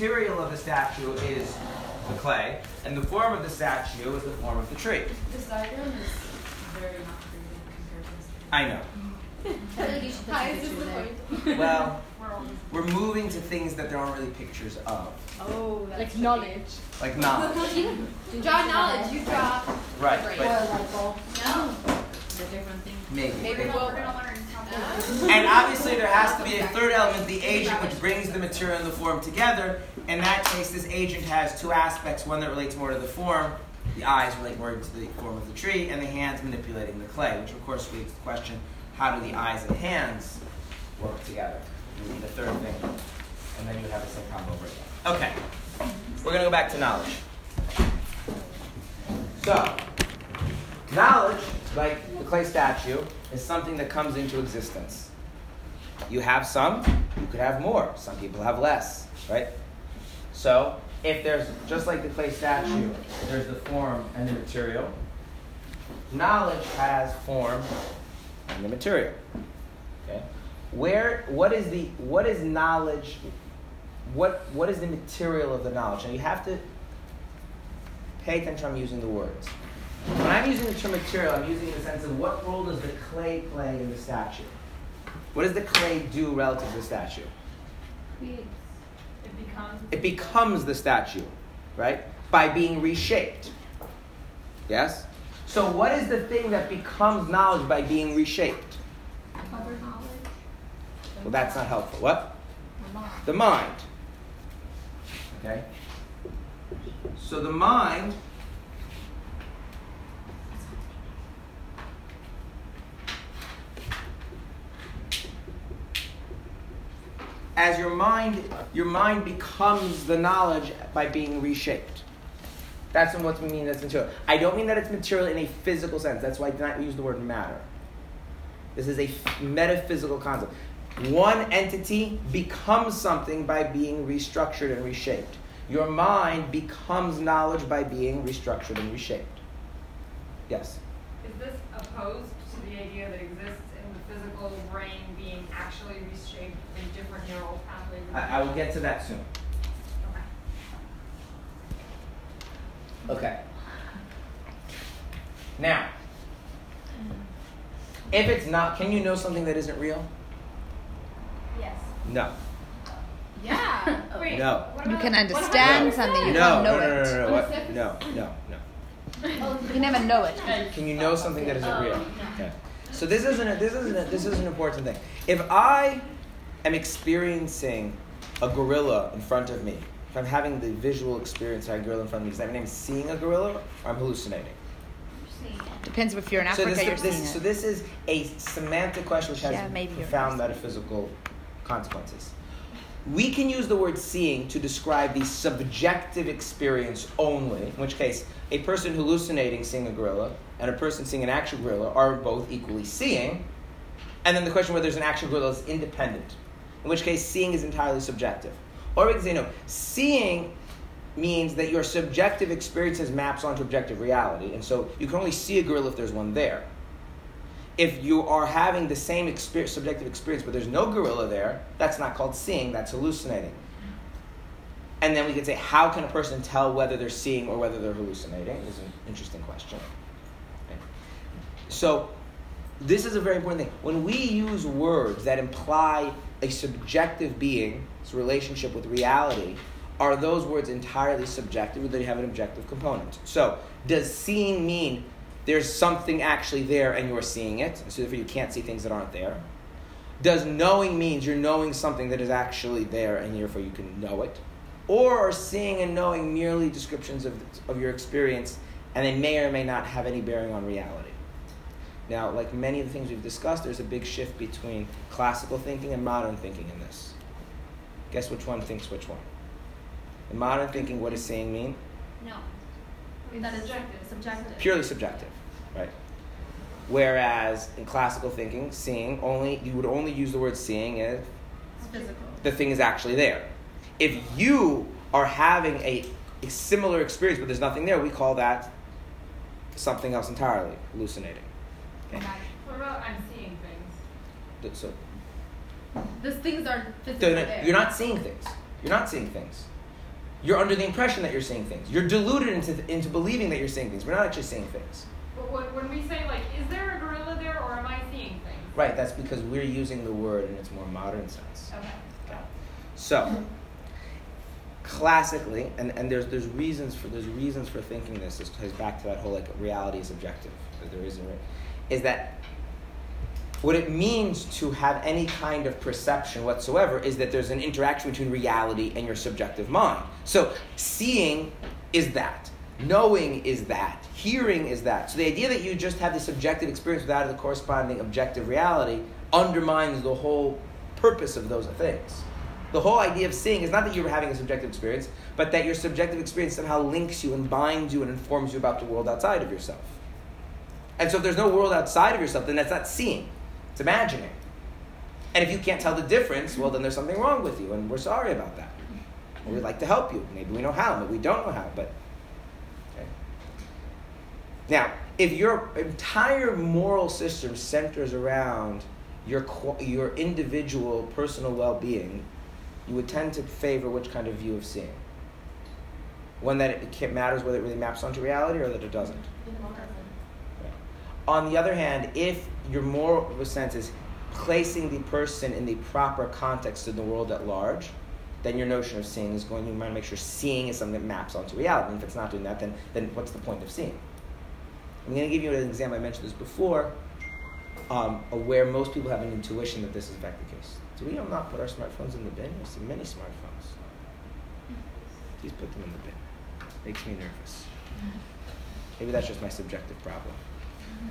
material of the statue is the clay, and the form of the statue is the form of the tree. This diagram is very not creative in comparison. I know. I feel like you should put Hi, is this the point? Well, We're moving to things that there aren't really pictures of, Oh, that's Like knowledge. like knowledge. Draw knowledge. You draw. Right, Great. but No. The different thing. maybe. Maybe maybe. we'll, we're gonna learn something. And obviously, there has to be a third element, the agent, which brings the material and the form together. In that case, this agent has two aspects one that relates more to the form, the eyes relate more to the form of the tree, and the hands manipulating the clay, which of course leads to the question how do the eyes and hands work together? You need a third thing, and then you have the same combo over again. Okay, we're going to go back to knowledge. So, knowledge, like the clay statue, is something that comes into existence. You have some, you could have more. Some people have less, right? So, if there's, just like the clay statue, there's the form and the material, knowledge has form and the material. Okay? Where, what is the, what is knowledge, what, what is the material of the knowledge? Now you have to pay attention I'm using the words. When I'm using the term material, I'm using in the sense of what role does the clay play in the statue? What does the clay do relative to the statue? It becomes. It becomes the statue, right? By being reshaped. Yes? So, what is the thing that becomes knowledge by being reshaped? Other knowledge. Well, that's not helpful. What? The mind. Okay? So, the mind as your mind your mind becomes the knowledge by being reshaped. That's what we mean that's material. I don't mean that it's material in a physical sense. That's why i did not use the word matter. This is a metaphysical concept. One entity becomes something by being restructured and reshaped. Your mind becomes knowledge by being restructured and reshaped. Yes? Is this opposed to the idea that exists physical brain being actually reshaped in different neural pathways? i, I will get to that soon Okay. Okay. Now, if it's not, can you know something that isn't real? Yes. No. Yeah. Wait, No. what You can understand something, you no, can't no, know no, no, it. no, no, what? no, no, no. You can never know it. Can you know something that isn't real? Oh, okay. So this isn't a, this isn't a, this is an important thing. If I am experiencing a gorilla in front of me, if I'm having the visual experience of a gorilla in front of me, does that mean I'm seeing a gorilla or I'm hallucinating? Depends if you're in So Africa, this, you're this, seeing so it. this is a semantic question which has Yeah, profound metaphysical consequences. We can use the word seeing to describe the subjective experience only, in which case a person hallucinating seeing a gorilla and a person seeing an actual gorilla are both equally seeing. And then the question whether there's an actual gorilla is independent, in which case seeing is entirely subjective. Or we can say no, seeing means that your subjective experiences maps onto objective reality, and so you can only see a gorilla if there's one there. If you are having the same experience, subjective experience, but there's no gorilla there, that's not called seeing, that's hallucinating. And then we could say, how can a person tell whether they're seeing or whether they're hallucinating? Is an interesting question. So, this is a very important thing. When we use words that imply a subjective being's relationship with reality, are those words entirely subjective or do they have an objective component? So, does seeing mean there's something actually there and you're seeing it, so therefore you can't see things that aren't there? Does knowing means you're knowing something that is actually there and therefore you can know it? Or are seeing and knowing merely descriptions of, of your experience and they may or may not have any bearing on reality? Now, like many of the things we've discussed, there's a big shift between classical thinking and modern thinking in this. Guess which one thinks which one? In modern thinking, what does seeing mean? No. That is subjective. Subjective. Purely subjective, right? Whereas in classical thinking, seeing only you would only use the word seeing if physical. the thing is actually there. If you are having a, a similar experience but there's nothing there, we call that something else entirely, hallucinating. Okay? What about I'm seeing things? Th- So, These things are physically no, you're not seeing things. You're not seeing things. You're under the impression that you're seeing things. You're deluded into, into believing that you're seeing things. We're not actually seeing things. But when, when we say like, is there a gorilla there or am I seeing things? Right, that's because we're using the word in its more modern sense. Okay. Okay. So, classically, and, and there's there's reasons for there's reasons for thinking this. This ties back to that whole like reality is objective. There isn't is that what it means to have any kind of perception whatsoever is that there's an interaction between reality and your subjective mind. So, seeing is that. Knowing is that. Hearing is that. So, the idea that you just have the subjective experience without the corresponding objective reality undermines the whole purpose of those things. The whole idea of seeing is not that you're having a subjective experience, but that your subjective experience somehow links you and binds you and informs you about the world outside of yourself. And so, if there's no world outside of yourself, then that's not seeing. It's imagining. And if you can't tell the difference, well, then there's something wrong with you, and we're sorry about that. Or we'd like to help you. Maybe we know how, maybe we don't know how, but. Okay. Now, if your entire moral system centers around your, your individual personal well being, you would tend to favor which kind of view of seeing? One that it matters whether it really maps onto reality or that it doesn't. On the other hand, if your moral sense is placing the person in the proper context of the world at large, then your notion of seeing is going to want to make sure seeing is something that maps onto reality. And if it's not doing that, then, then what's the point of seeing? I'm going to give you an example. I mentioned this before, um, where most people have an intuition that this is in fact the case. Do we all not put our smartphones in the bin? There's many smartphones. Please put them in the bin. Makes me nervous. Maybe that's just my subjective problem.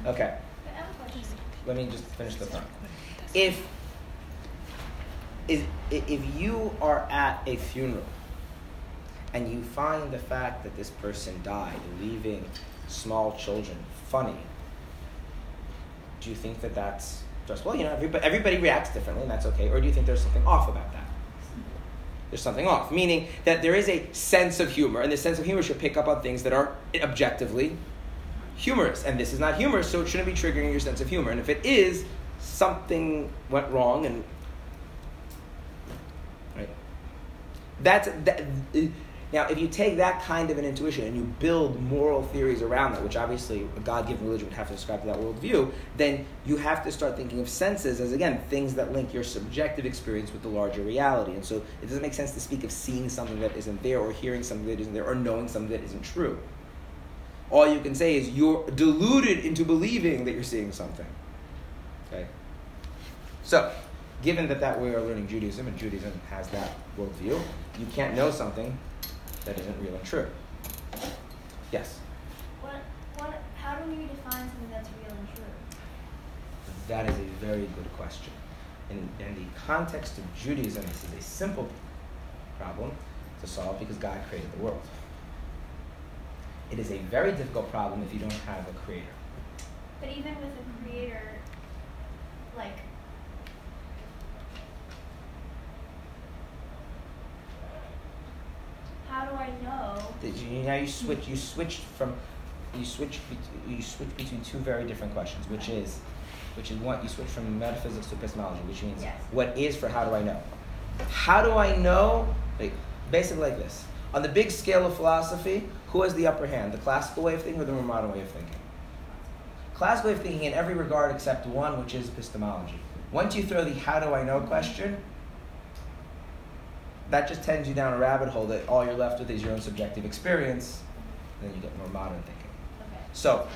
Okay. Let me just finish the thought. If if you are at a funeral and you find the fact that this person died, leaving small children funny, do you think that that's just well, you know, everybody, everybody reacts differently, and that's okay, or do you think there's something off about that? There's something off, meaning that there is a sense of humor, and the sense of humor should pick up on things that are objectively humorous. And this is not humorous, so it shouldn't be triggering your sense of humor. And if it is, something went wrong and right. That's that, now if you take that kind of an intuition and you build moral theories around that, which obviously a God-given religion would have to describe to that worldview, then you have to start thinking of senses as again things that link your subjective experience with the larger reality. And so it doesn't make sense to speak of seeing something that isn't there or hearing something that isn't there or knowing something that isn't true all you can say is you're deluded into believing that you're seeing something. Okay? So, given that, that we are learning Judaism and Judaism has that worldview, you can't know something that isn't real and true. Yes? What, what, how do we define something that's real and true? That is a very good question. In, in the context of Judaism, this is a simple problem to solve because God created the world. It is a very difficult problem if you don't have a creator. But even with a creator, like, how do I know? Did you, now you switch. You switched from. You switch. You switch between two very different questions, which is, which is one. You switch from metaphysics to epistemology, which means yes. what is for how do I know? How do I know? Like, basically like this. On the big scale of philosophy, who has the upper hand, the classical way of thinking or the more modern way of thinking? Classical way of thinking in every regard except one, which is epistemology. Once you throw the how do I know question, that just tends you down a rabbit hole that all you're left with is your own subjective experience, and then you get more modern thinking. Okay. So,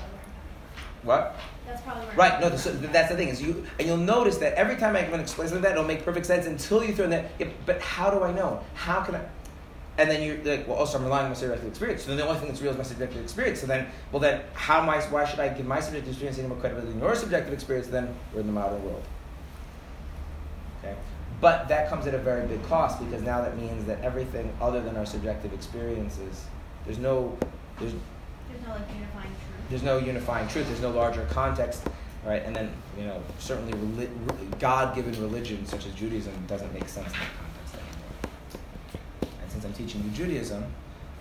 what? That's probably where Right. No. So that's the thing is you, and you'll notice that every time I can explain something like that, it'll make perfect sense until you throw in that. Yeah, but how do I know? How can I? And then you're like, well, also I'm relying on my subjective experience. So then the only thing that's real is my subjective experience. So then, well, then how am I? Why should I give my subjective experience any more credibility than your subjective experience? Then we're in the modern world. Okay, but that comes at a very big cost because now that means that everything other than our subjective experiences, there's no, there's, there's no like unifying truth. There's no unifying truth. There's no larger context, right? And then you know, certainly God-given religion such as Judaism doesn't make sense in that context since I'm teaching you Judaism,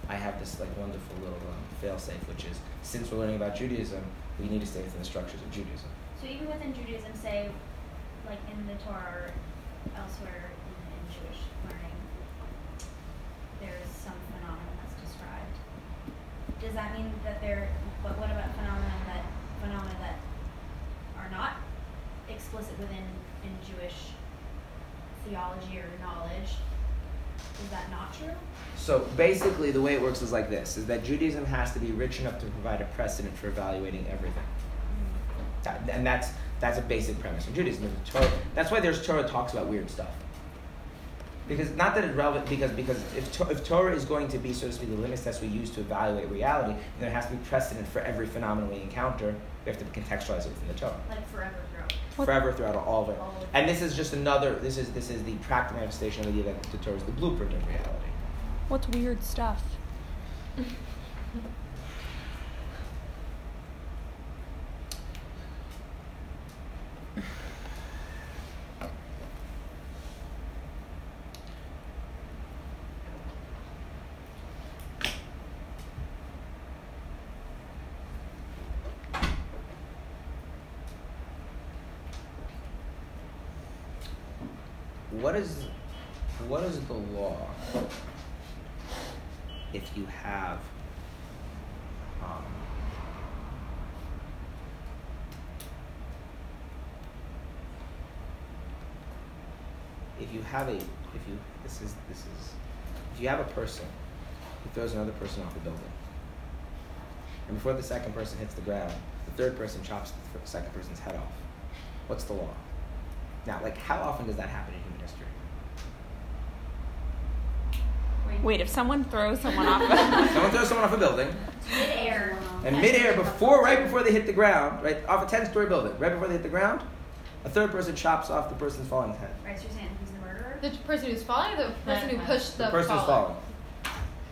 I have this like wonderful little um, fail-safe, which is since we're learning about Judaism, we need to stay within the structures of Judaism. So even within Judaism, say, like in the Torah or elsewhere in, in Jewish learning, there's some phenomenon that's described. Does that mean that they're? But what about phenomena that phenomena that are not explicit within in Jewish theology or knowledge? Is that not true? So basically, the way it works is like this: is that Judaism has to be rich enough to provide a precedent for evaluating everything, mm. That- and that's that's a basic premise of Judaism. The Torah, that's why there's Torah talks about weird stuff. Because not that it's relevant, because because if, if Torah is going to be, so to speak, the litmus test we use to evaluate reality, then there has to be precedent for every phenomenon we encounter. We have to contextualize it within the Torah Like forever. Forever throughout all of it. All of it. And this is just another. This is this is the practical manifestation of the idea that the Torah is the blueprint of reality. What's weird stuff? What is what is the law if you have um, if you have a if you this is this is if you have a person who throws another person off a building. And before the second person hits the ground the third person chops the second person's head off. What's the law? Now like how often does that happen in human history? Wait, if someone throws someone off Someone throws someone off a building, Mid-air. and midair, before, right before they hit the ground, right off a ten-story building, right before they hit the ground, a third person chops off the person's falling head. Right, so you're saying who's the person who's falling or the person who pushed the, The person who's falling.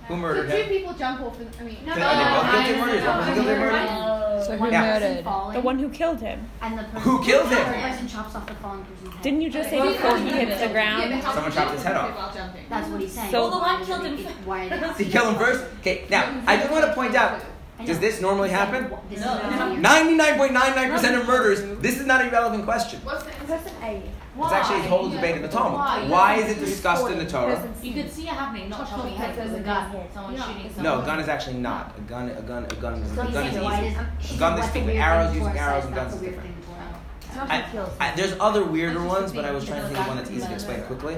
Who murdered so two him? people jump off. The, I mean, No, Are no, they no, no, no, of murder? Is no, no, no, no. So who person murdered? The one who killed him. And the person Who killed him? The person chops off the falling person's head. Didn't you just say Well, before he yeah, hits the but ground? how Someone chopped his head off. it while jumping? That's what he's saying. So- Well, the one killed him Why did he kill him first? Okay, now I just want to point out: Does this normally happen? No, is no, not no. weird. Ninety-nine point nine nine percent of murders. This is not a relevant question. What's the Person A. It's actually a whole debate in the Talmud. Why? Why is it discussed in the Torah? You could see it happening, not chopping heads. There's a gun. Someone shooting someone. No, a gun is actually not a gun. A gun. A gun. is- So A gun is easy. does A gun they what's speak the with weird arrows, using arrows and guns a is different. Thing Torah. I, I, there's other weirder ones, but I was trying to think of one that's easy to explain quickly.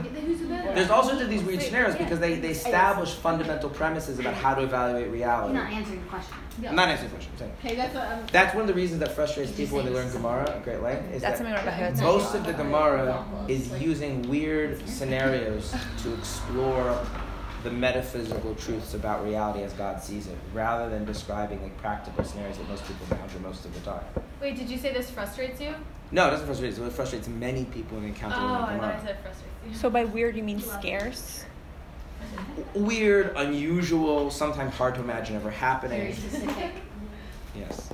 There's all sorts of these weird scenarios because they, they establish fundamental premises about how to evaluate reality. You're reality. not answering the question. I'm not answering the question. I'm saying. Okay, that's what I'm. That's one of the reasons that frustrates people when they learn Gemara at Great Length is That's that something about most of the Gemara is using weird scenarios to explore the metaphysical truths about reality as God sees it, rather than describing like practical scenarios that most people encounter most of the time. Wait, did you say this frustrates you? No, it doesn't frustrate. us. It frustrates many people in the encounter Oh, learning I thought Gemara. I said frustrates you. So by weird you mean scarce? weird, unusual, sometimes hard to imagine ever Very happening. specific, Yes,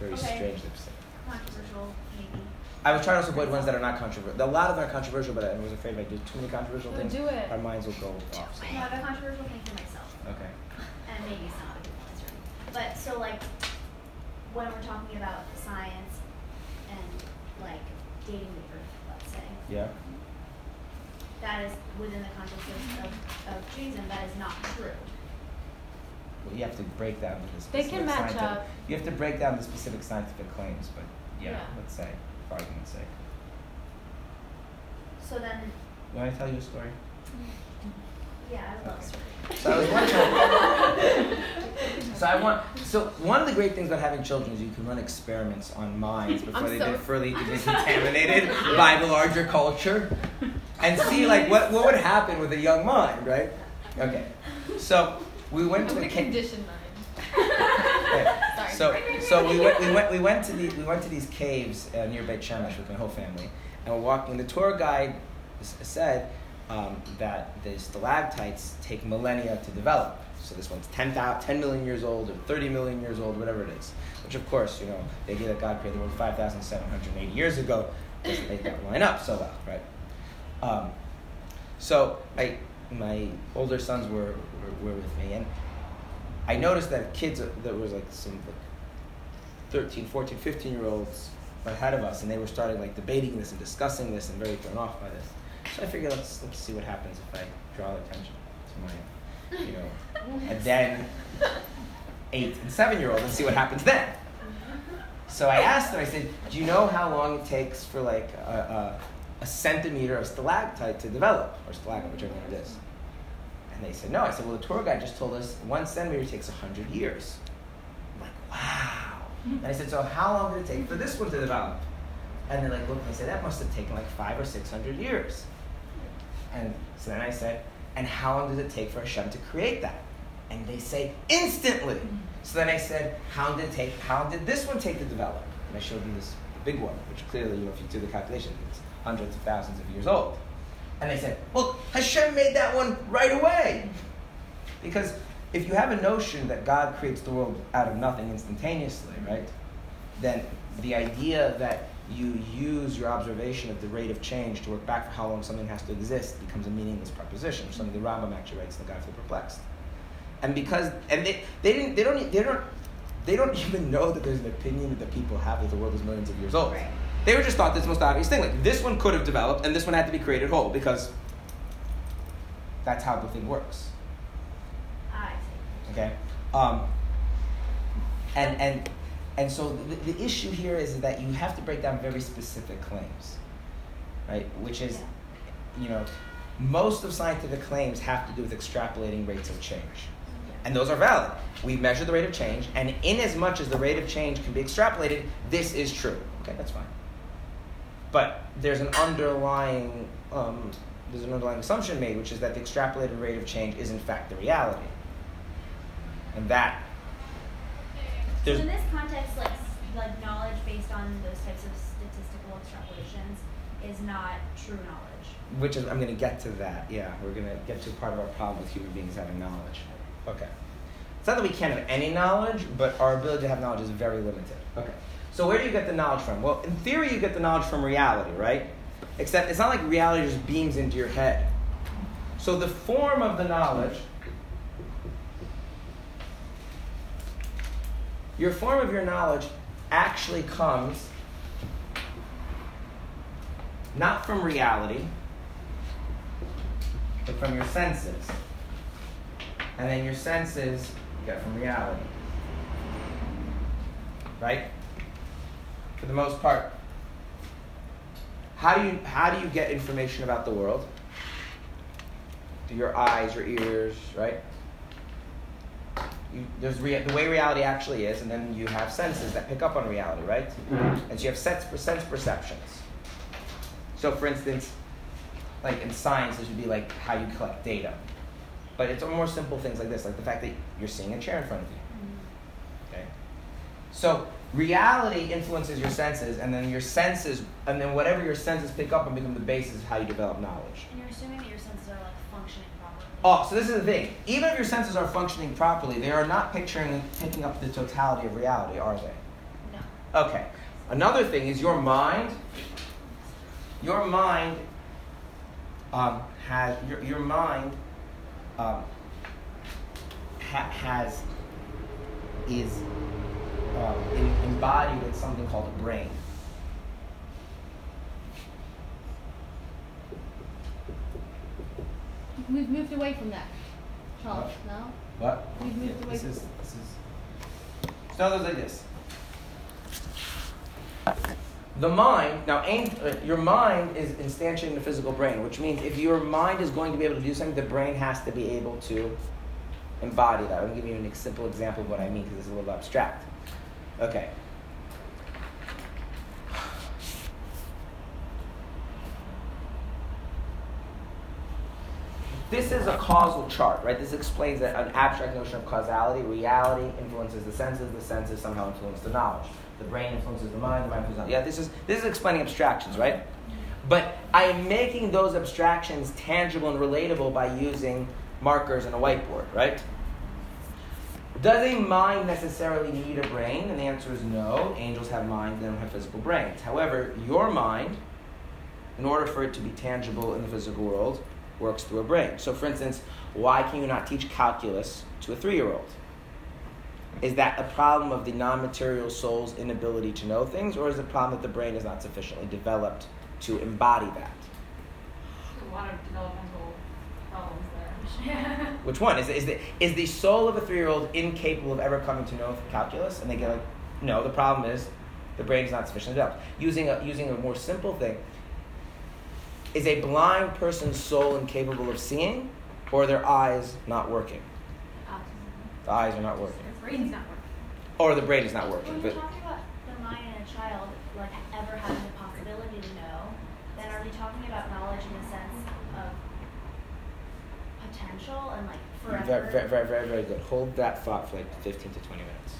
very Okay. strange. they've said. controversial, maybe. I was trying to avoid ones that are not controversial. A lot of them are controversial, but I was afraid if I do too many controversial No, things, do it. our minds will go off. I have a controversial thing for myself. Okay. and maybe it's not a good answer. But so like when we're talking about science and like dating the earth, let's say, Yeah. that is within the context of, of, of Judaism, that is not true. Well, you have to break down the specific. They specific can match scientific. up. You have to break down the specific scientific claims, but yeah, Yeah. let's say, for argument's sake. So then, You want to tell you a story? yeah, I love Okay. story. So I was wondering. so I want. So one of the great things about having children is you can run experiments on minds before I'm they've so been further contaminated by the larger culture, and see like what what would happen with a young mind, right? Okay. So we went I'm to a ca- condition mine. Okay. So, so we went, we went, we went to the, we went to these caves uh, near Beit Shemesh with my whole family, and we're walking. The tour guide said um, that the stalactites take millennia to develop. So this one's 10, 10 million years old or 30 million years old, whatever it is. Which of course, you know, the idea that God created the world 5,780 years ago doesn't make that line up so well, right? Um, so I, my older sons were, were, were with me, and I noticed that kids, uh, there was like some 13, 14, 15 year olds ahead of us, and they were starting like debating this and discussing this and very thrown off by this. So I figured let's let's see what happens if I draw attention to my, you know, and then eight and seven year olds and see what happens then. So I asked them, I said, Do you know how long it takes for like a, a, a centimeter of stalactite to develop, or stalagmite, whichever one it is? And they said, No. I said, Well, the tour guide just told us one centimeter takes 100 years. I'm like, Wow. And I said, So how long did it take for this one to develop? And they're like looked and they said, That must have taken like five or 600 years. And so then I said, And how long does it take for Hashem to create that? And they say, Instantly. Mm-hmm. So then I said, how did it take? How did this one take to develop? And I showed them this big one, which clearly, you know, if you do the calculation, it's hundreds of thousands of years old. And they said, well, Hashem made that one right away. Because if you have a notion that God creates the world out of nothing instantaneously, right? Then the idea that you use your observation of the rate of change to work back for how long something has to exist becomes a meaningless proposition, something the Rambam actually writes in the Guide for the Perplexed and because and they, they didn't they don't they don't they don't even know that there's an opinion that people have that the world is millions of years old. Right. They were just thought this most obvious thing. Like this one could have developed, and this one had to be created whole because that's how the thing works. Okay, um, and and and so the, the issue here is that you have to break down very specific claims, right? Which is, you know, most of scientific claims have to do with extrapolating rates of change. And those are valid. We measure the rate of change, and in as much as the rate of change can be extrapolated, this is true. Okay, that's fine. But there's an underlying um, there's an underlying assumption made, which is that the extrapolated rate of change is in fact the reality, and that So in this context, like like knowledge based on those types of statistical extrapolations is not true knowledge. which is I'm going to get to that. Yeah, we're going to get to part of our problem with human beings having knowledge. Okay. It's not that we can't have any knowledge, but our ability to have knowledge is very limited. Okay. So where do you get the knowledge from? Well, in theory, you get the knowledge from reality, right? Except it's not like reality just beams into your head. So the form of the knowledge, your form of your knowledge actually comes not from reality, but from your senses. And then your senses you get from reality. Right? For the most part. How do you how do you get information about the world? Through your eyes, your ears, right? You, there's rea- the way reality actually is, and then you have senses that pick up on reality, right? Mm-hmm. And so you have sense, sense perceptions. So, for instance, like in science, this would be like how you collect data. But it's more simple things like this, like the fact that you're seeing a chair in front of you. Okay? So, reality influences your senses, and then your senses, and then whatever your senses pick up and become the basis of how you develop knowledge. And you're assuming that your senses are like functioning properly. Oh, so this is the thing. Even if your senses are functioning properly, they are not picturing picking up the totality of reality, are they? No. Okay. Another thing is your mind. Your mind um, has your, your mind um, ha- has is um, in, embodied in something called a brain. We've moved away from that. Charles, no? What? We've moved Yeah, away this from is this is. So like this. The mind now, uh, your mind is instantiating the physical brain, which means if your mind is going to be able to do something, the brain has to be able to embody that. I'm going to give you a simple example of what I mean because it's a little abstract. Okay. This is a causal chart, right? This explains that an abstract notion of causality. Reality influences the senses. The senses somehow influence the knowledge. The brain influences the mind. The mind influences. Yeah, this is this is explaining abstractions, right? But I am making those abstractions tangible and relatable by using markers and a whiteboard, right? Does a mind necessarily need a brain? And the answer is no. Angels have minds, they don't have physical brains. However, your mind, in order for it to be tangible in the physical world, works through a brain. So, for instance, why can you not teach calculus to a three year old? Is that a problem of the non material soul's inability to know things, or is it a problem that the brain is not sufficiently developed to embody that? A lot of developmental problems there. Which one? Is, is, the, is the soul of a three year old incapable of ever coming to know calculus? And they get like, no, the problem is the brain is not sufficiently developed. Using a, using a more simple thing, is a blind person's soul incapable of seeing, or are their eyes not working? The eyes are not working. Your brain's not working. Or the brain is not working. When But you're talking about the mind in a child, like ever having the possibility to know, then are we talking about knowledge in the sense of potential and like forever? very, very, very, very, very good. Hold that thought for like 15 to 20 minutes.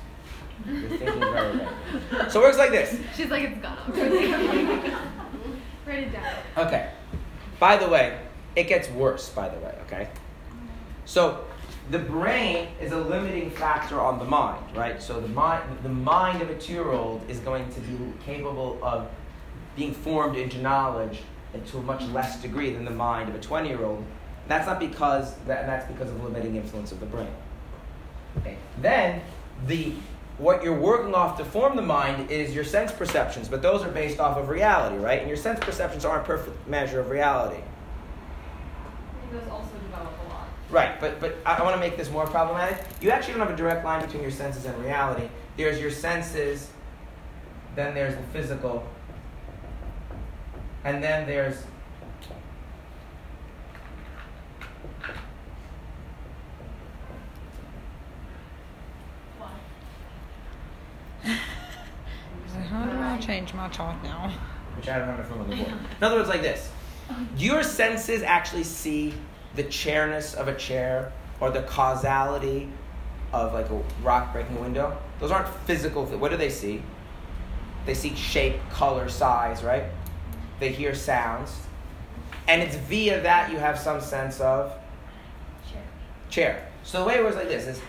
You're thinking very, very good. So it works like this. She's like, it's gone already. Write it down. Okay. By the way, it gets worse, by the way, okay? So the brain is a limiting factor on the mind, right? So the mind the mind of a two-year-old is going to be capable of being formed into knowledge and to a much less degree than the mind of a 20-year-old. That's not because that, that's because of the limiting influence of the brain. Okay. Then the what you're working off to form the mind is your sense perceptions, but those are based off of reality, right? And your sense perceptions aren't a perfect measure of reality. Those also develop a lot. Right, but but I, I want to make this more problematic. You actually don't have a direct line between your senses and reality. There's your senses, then there's the physical, and then there's How do I change my chalk now? which I don't have in front of the board. In other words, like this: oh. your senses actually see the chairness of a chair or the causality of like a rock breaking a window. Those aren't physical. What do they see? They see shape, color, size, right? They hear sounds, and it's via that you have some sense of chair. chair. So the way it works like this is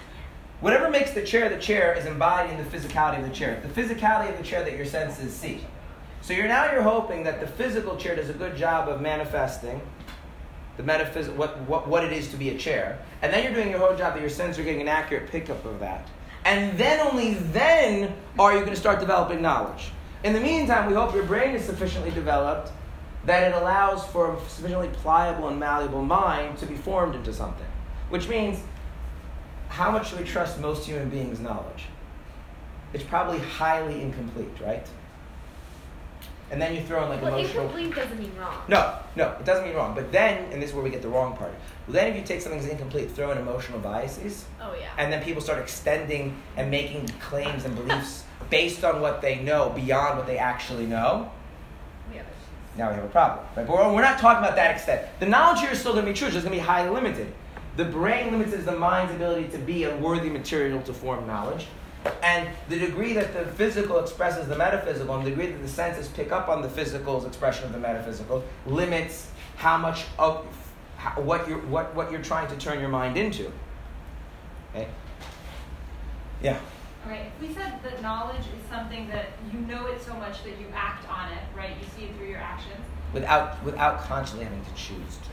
whatever makes the chair the chair is embodied in the physicality of the chair. The physicality of the chair that your senses see. So you're now you're hoping that the physical chair does a good job of manifesting the metaphys- what, what, what it is to be a chair. And then you're doing your whole job that your senses are getting an accurate pickup of that. And then only then are you going to start developing knowledge. In the meantime, we hope your brain is sufficiently developed that it allows for a sufficiently pliable and malleable mind to be formed into something. Which means, how much do we trust most human beings' knowledge? It's probably highly incomplete, right? And then you throw in like Well, emotional. incomplete doesn't mean wrong. No, no, it doesn't mean wrong. But then, and this is where we get the wrong part. Then, if you take something that's incomplete, throw in emotional biases, Oh yeah. and then people start extending and making claims and beliefs based on what they know beyond what they actually know. We have Now we have a problem. Right? But we're, we're not talking about that extent. The knowledge here is still going to be true. It's just going to be highly limited. The brain limits is the mind's ability to be a worthy material to form knowledge. And the degree that the physical expresses the metaphysical and the degree that the senses pick up on the physical's expression of the metaphysical limits how much of how, what, you're, what, what you're trying to turn your mind into. Okay? Yeah. Okay, if we said that knowledge is something that you know it so much that you act on it, right? You see it through your actions. Without, without consciously having to choose to.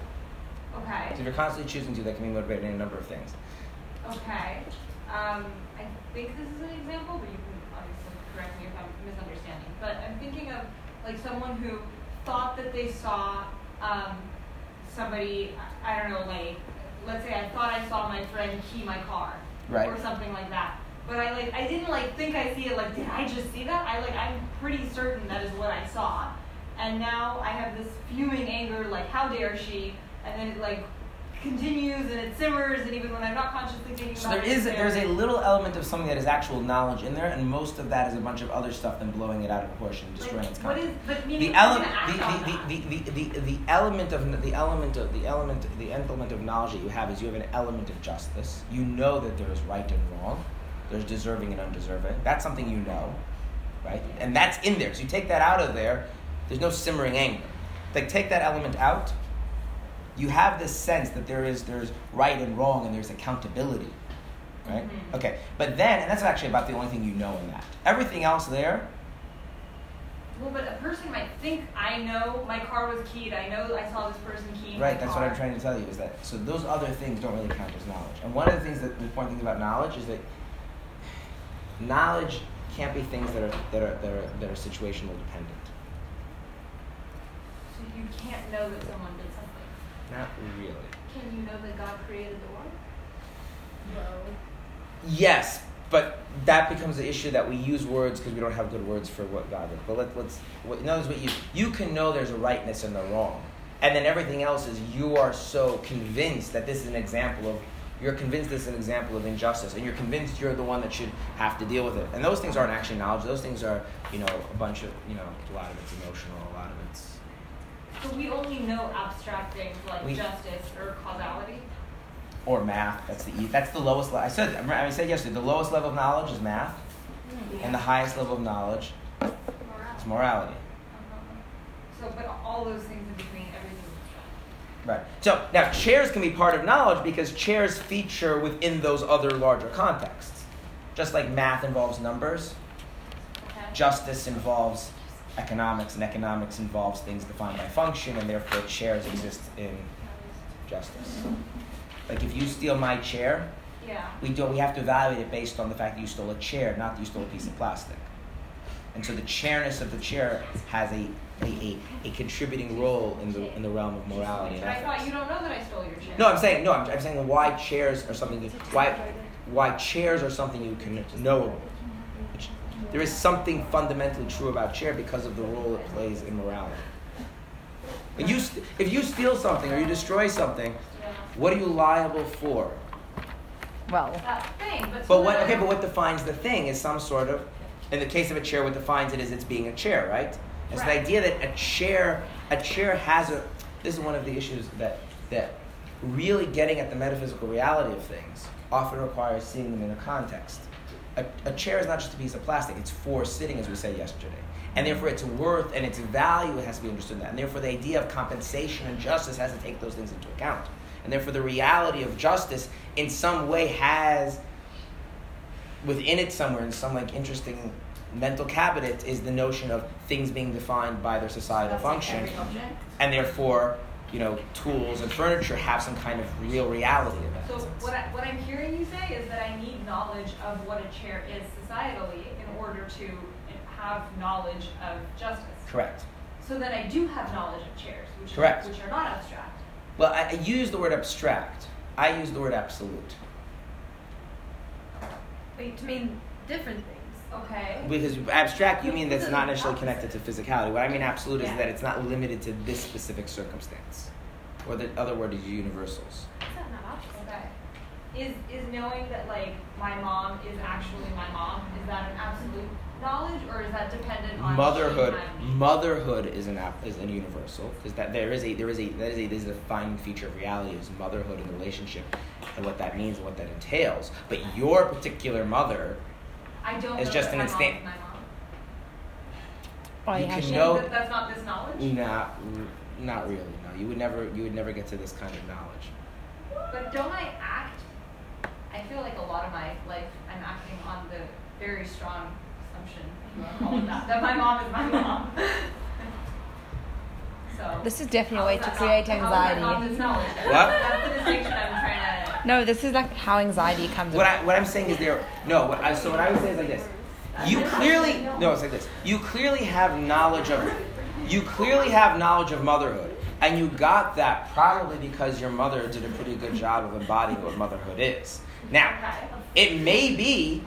Okay. So if you're constantly choosing to, that can be motivated in a number of things. Okay. Um, I think this is an example, but you can obviously correct me if I'm misunderstanding. But I'm thinking of like someone who thought that they saw um, somebody, I I don't know, like, let's say I thought I saw my friend key my car. Right. Or something like that. But I like I didn't like think I see it like did I just see that? I like I'm pretty certain that is what I saw. And now I have this fuming anger like how dare she? And then it like continues and it simmers and even when I'm not consciously thinking So about there it. Is, there's a little element of something that is actual knowledge in there, and most of that is a bunch of other stuff than blowing it out of proportion, and destroying like, its content. is the I'm element, the, the, the, the, the, the element of the element of the element the element of knowledge that you have is you have an element of justice. You know that there is right and wrong, there's deserving and undeserving. That's something you know, right? And that's in there. So you take that out of there, there's no simmering anger. Like take that element out, you have this sense that there is there's right and wrong and there's accountability, right? Mhm. Okay, but then and that's actually about the only thing you know in that. Everything else there Well, but a person might think I know my car was keyed. I know I saw this person key. Right, that's car. what I'm trying to tell you is that so those other things don't really count as knowledge. And one of the things that the important thing about knowledge is that knowledge can't be things that are that are that are, that are situational dependent. So you can't know that someone. Not really. Can you know that God created the world? Yes, but that becomes the issue that we use words because we don't have good words for what God is. But let, let's, what, in other words, what you, you can know there's a rightness and a wrong. And then everything else is you are so convinced that this is an example of, you're convinced this is an example of injustice, and you're convinced you're the one that should have to deal with it. And those things aren't actually knowledge. Those things are, you know, a bunch of, you know, a lot of it's emotional, a lot of it's. So we only know abstract things like We- justice or causality. Or math. That's the that's the lowest. Le- I said I said yesterday. The lowest level of knowledge is math, and the highest level of knowledge is morality. Uh-huh. So, but all those things in between, everything. Right. So now chairs can be part of knowledge because chairs feature within those other larger contexts. Just like math involves numbers, Okay. justice involves economics, and economics involves things defined by function, and therefore chairs exist in justice. Like if you steal my chair, Yeah. we do we have to evaluate it based on the fact that you stole a chair, not that you stole a piece of plastic. And so the chairness of the chair has a, a, a, a contributing role in the in the realm of morality and I ethics. thought you don't know that I stole your chair. No, I'm saying no. I'm, I'm saying why chairs are something. that- Why why chairs are something you can know. Which- There is something fundamentally true about chair because of the role it plays in morality. If you st- if you steal something or you destroy something, what are you liable for? Well, That thing, but. But what okay, but what defines the thing is some sort of in the case of a chair, what defines it is it's being a chair, right? It's the idea that a chair a chair has a this is one of the issues that that really getting at the metaphysical reality of things often requires seeing them in a context. A, a chair is not just a piece of plastic, it's for sitting, as we said yesterday. And therefore, its worth and its value has to be understood that. And therefore, the idea of compensation and justice has to take those things into account. And therefore, the reality of justice in some way has within it somewhere in some like interesting mental cabinet is the notion of things being defined by their societal like function and therefore you know tools and furniture have some kind of real reality in that So what, I, what I'm hearing you say is that I need knowledge of what a chair is societally in order to have knowledge of justice. correct So then I do have knowledge of chairs, which Correct. Are, which are not abstract. well I, I use the word abstract i use the word absolute Wait, to mean different things. Okay. because abstract you mean that's not necessarily connected to physicality what i mean absolute is Yeah. that it's not limited to this specific circumstance or the other word is universals Is not optional? Okay. Is is knowing that like my mom is actually my mom is that an absolute knowledge or is that dependent on motherhood motherhood is an app is a universal because that there is a there is a that is a this is a defining feature of reality is motherhood and relationship and what that means and what that entails but your particular mother I don't it's know just an my mom instant- my mom. oh You yeah, can know- That, that's not this knowledge. not not really no you would never you would never get to this kind of knowledge But don't I act? I feel like a lot of my life I'm acting on the very strong assumption, if you want to call it that, that my mom is my mom. so. This is definitely a way to create not- how is that not anxiety. What? That's the distinction I'm trying to. No, this is like how anxiety comes. what about. I what I'm saying is there no what I, so what I would say is like this you clearly no it's like this you clearly have knowledge of you clearly have knowledge of motherhood and you got that probably because your mother did a pretty good job of embodying what motherhood is now it may be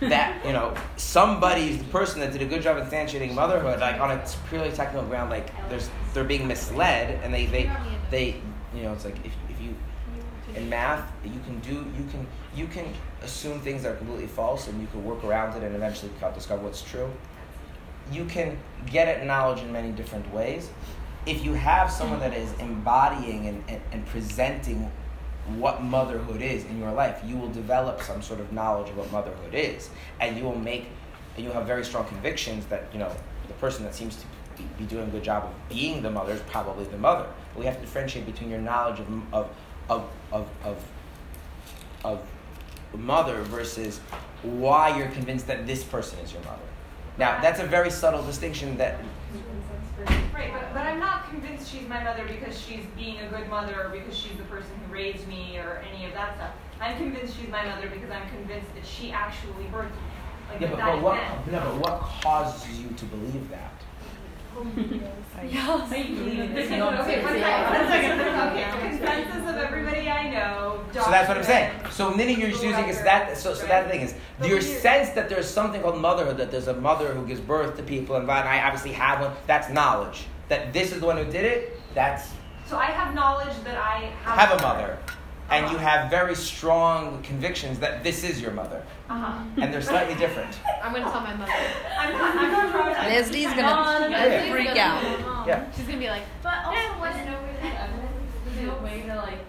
that you know somebody's the person that did a good job of instantiating motherhood like on a purely technical ground like there's they're being misled and they they they you know it's like if, if you in math you can do you can you can assume things that are completely false and you can work around it and eventually discover what's true. You can get at knowledge in many different ways. If you have someone that is embodying and, and, and presenting what motherhood is in your life you will develop some sort of knowledge of what motherhood is. And you will make and you'll have very strong convictions that you know the person that seems to be, doing a good job of being the mother is probably the mother. But we have to differentiate between your knowledge of of of of, of, of mother versus why you're convinced that this person is your mother now that's a very subtle distinction that Right, but, but I'm not convinced she's my mother because she's being a good mother or because she's the person who raised me or any of that stuff. I'm convinced she's my mother because I'm convinced that she actually birthed me. Like yeah, but, but what no, but what causes you to believe that Okay, one second, one second. Okay, consensus of everybody I know. So that's what I'm saying. So meaning you're just using is that. So, so that thing is But your when sense that there's something called motherhood. That there's a mother who gives birth to people, and I obviously have one. That's knowledge. That this is the one who did it. That's So I have knowledge that I have. have a mother, and you have very strong convictions that this is your mother, Uh-huh. and they're slightly different. I'm gonna tell my mother. I'm not, I'm not traumatized. Leslie's gonna Yeah. freak gonna- out. Yeah. She's gonna be like, But also, wasn't no really evidence. There's no way to like ever reach that.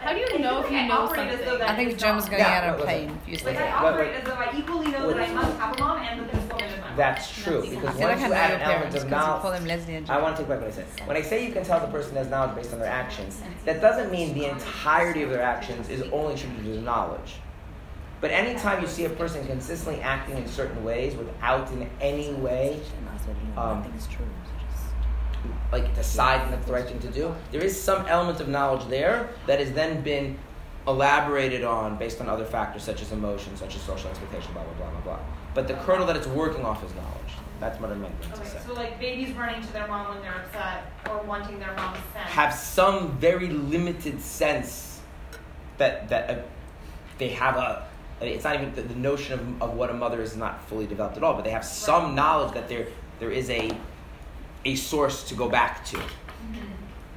How do you know if you know operate as though something? I think Jim was wrong. going Yeah, out of what was pain if you Like said I operate as though I equally know that I must have a mom and that this woman is my mom. That's true because once like you add your an element parents of because you call knowledge. them Leslie and I want to take back what I said. When I say you can tell the person has knowledge based on their actions, that doesn't mean the entirety of their actions is only attributed to knowledge. But anytime you see a person consistently acting in certain ways without in any way um, like deciding that's the right thing to do, there is some element of knowledge there that has then been elaborated on based on other factors such as emotion, such as social expectation, blah blah blah blah blah. But the kernel that it's working off is knowledge. That's what I meant to Okay, say. so like babies running to their mom when they're upset or wanting their mom's scent. have some very limited sense that that uh, they have a. It's not even the, the notion of, of what a mother is not fully developed at all, but they have some Right. knowledge that there there is a a source to go back to. Mm-hmm.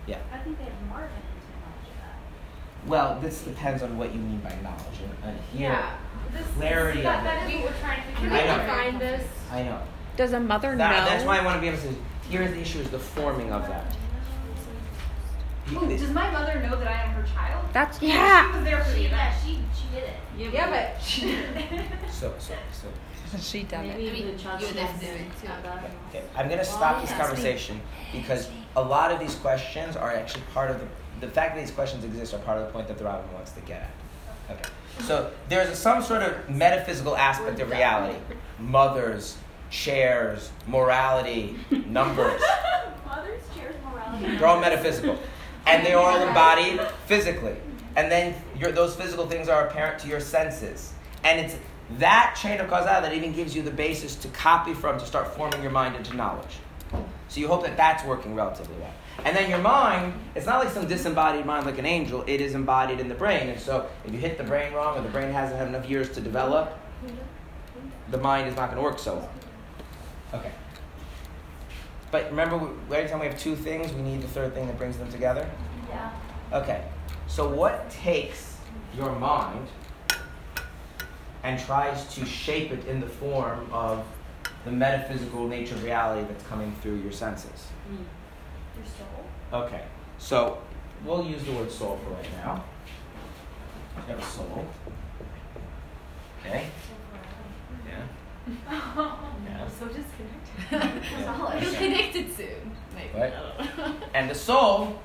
Yeah. I think they have more of an knowledge of that. Well, this depends on what you mean by knowledge. And, and here, Yeah. This, clarity that, of that it. is what we're trying to Can figure we I out. know. define this? I know. Does a mother That, know? that's why I want to be able to. Here's the issue: is the forming of that. Ooh, does my mother know that I am her child? That's yeah. She yeah. was there for the She, yeah, she, she did it. Yeah, but she did. So so so. She done it. Maybe the child you would have do it too. Okay, I'm going to stop this conversation because a lot of these questions are actually part of the the fact that these questions exist are part of the point that the Robin wants to get at. Okay, so there's a, some sort of metaphysical aspect of reality: mothers, chairs, morality, numbers. Mother's chairs morality. They're all metaphysical, and they are all embodied physically. And then your, those physical things are apparent to your senses, and it's that chain of causality that even gives you the basis to copy from to start forming your mind into knowledge. So you hope that that's working relatively well. And then your mind, it's not like some disembodied mind like an angel, it is embodied in the brain. And so if you hit the brain wrong or the brain hasn't had enough years to develop, the mind is not going to work so well. Okay. But remember, every time we have two things, we need the third thing that brings them together? Yeah. Okay. So what takes your mind and tries to shape it in the form of the metaphysical nature of reality that's coming through your senses? Hmm. Your soul. Okay. So we'll use the word soul for right now. You have a soul. Okay. Yeah. Yeah. So disconnected. Solid. You'll connect it soon. Maybe. Right. I don't know. And the soul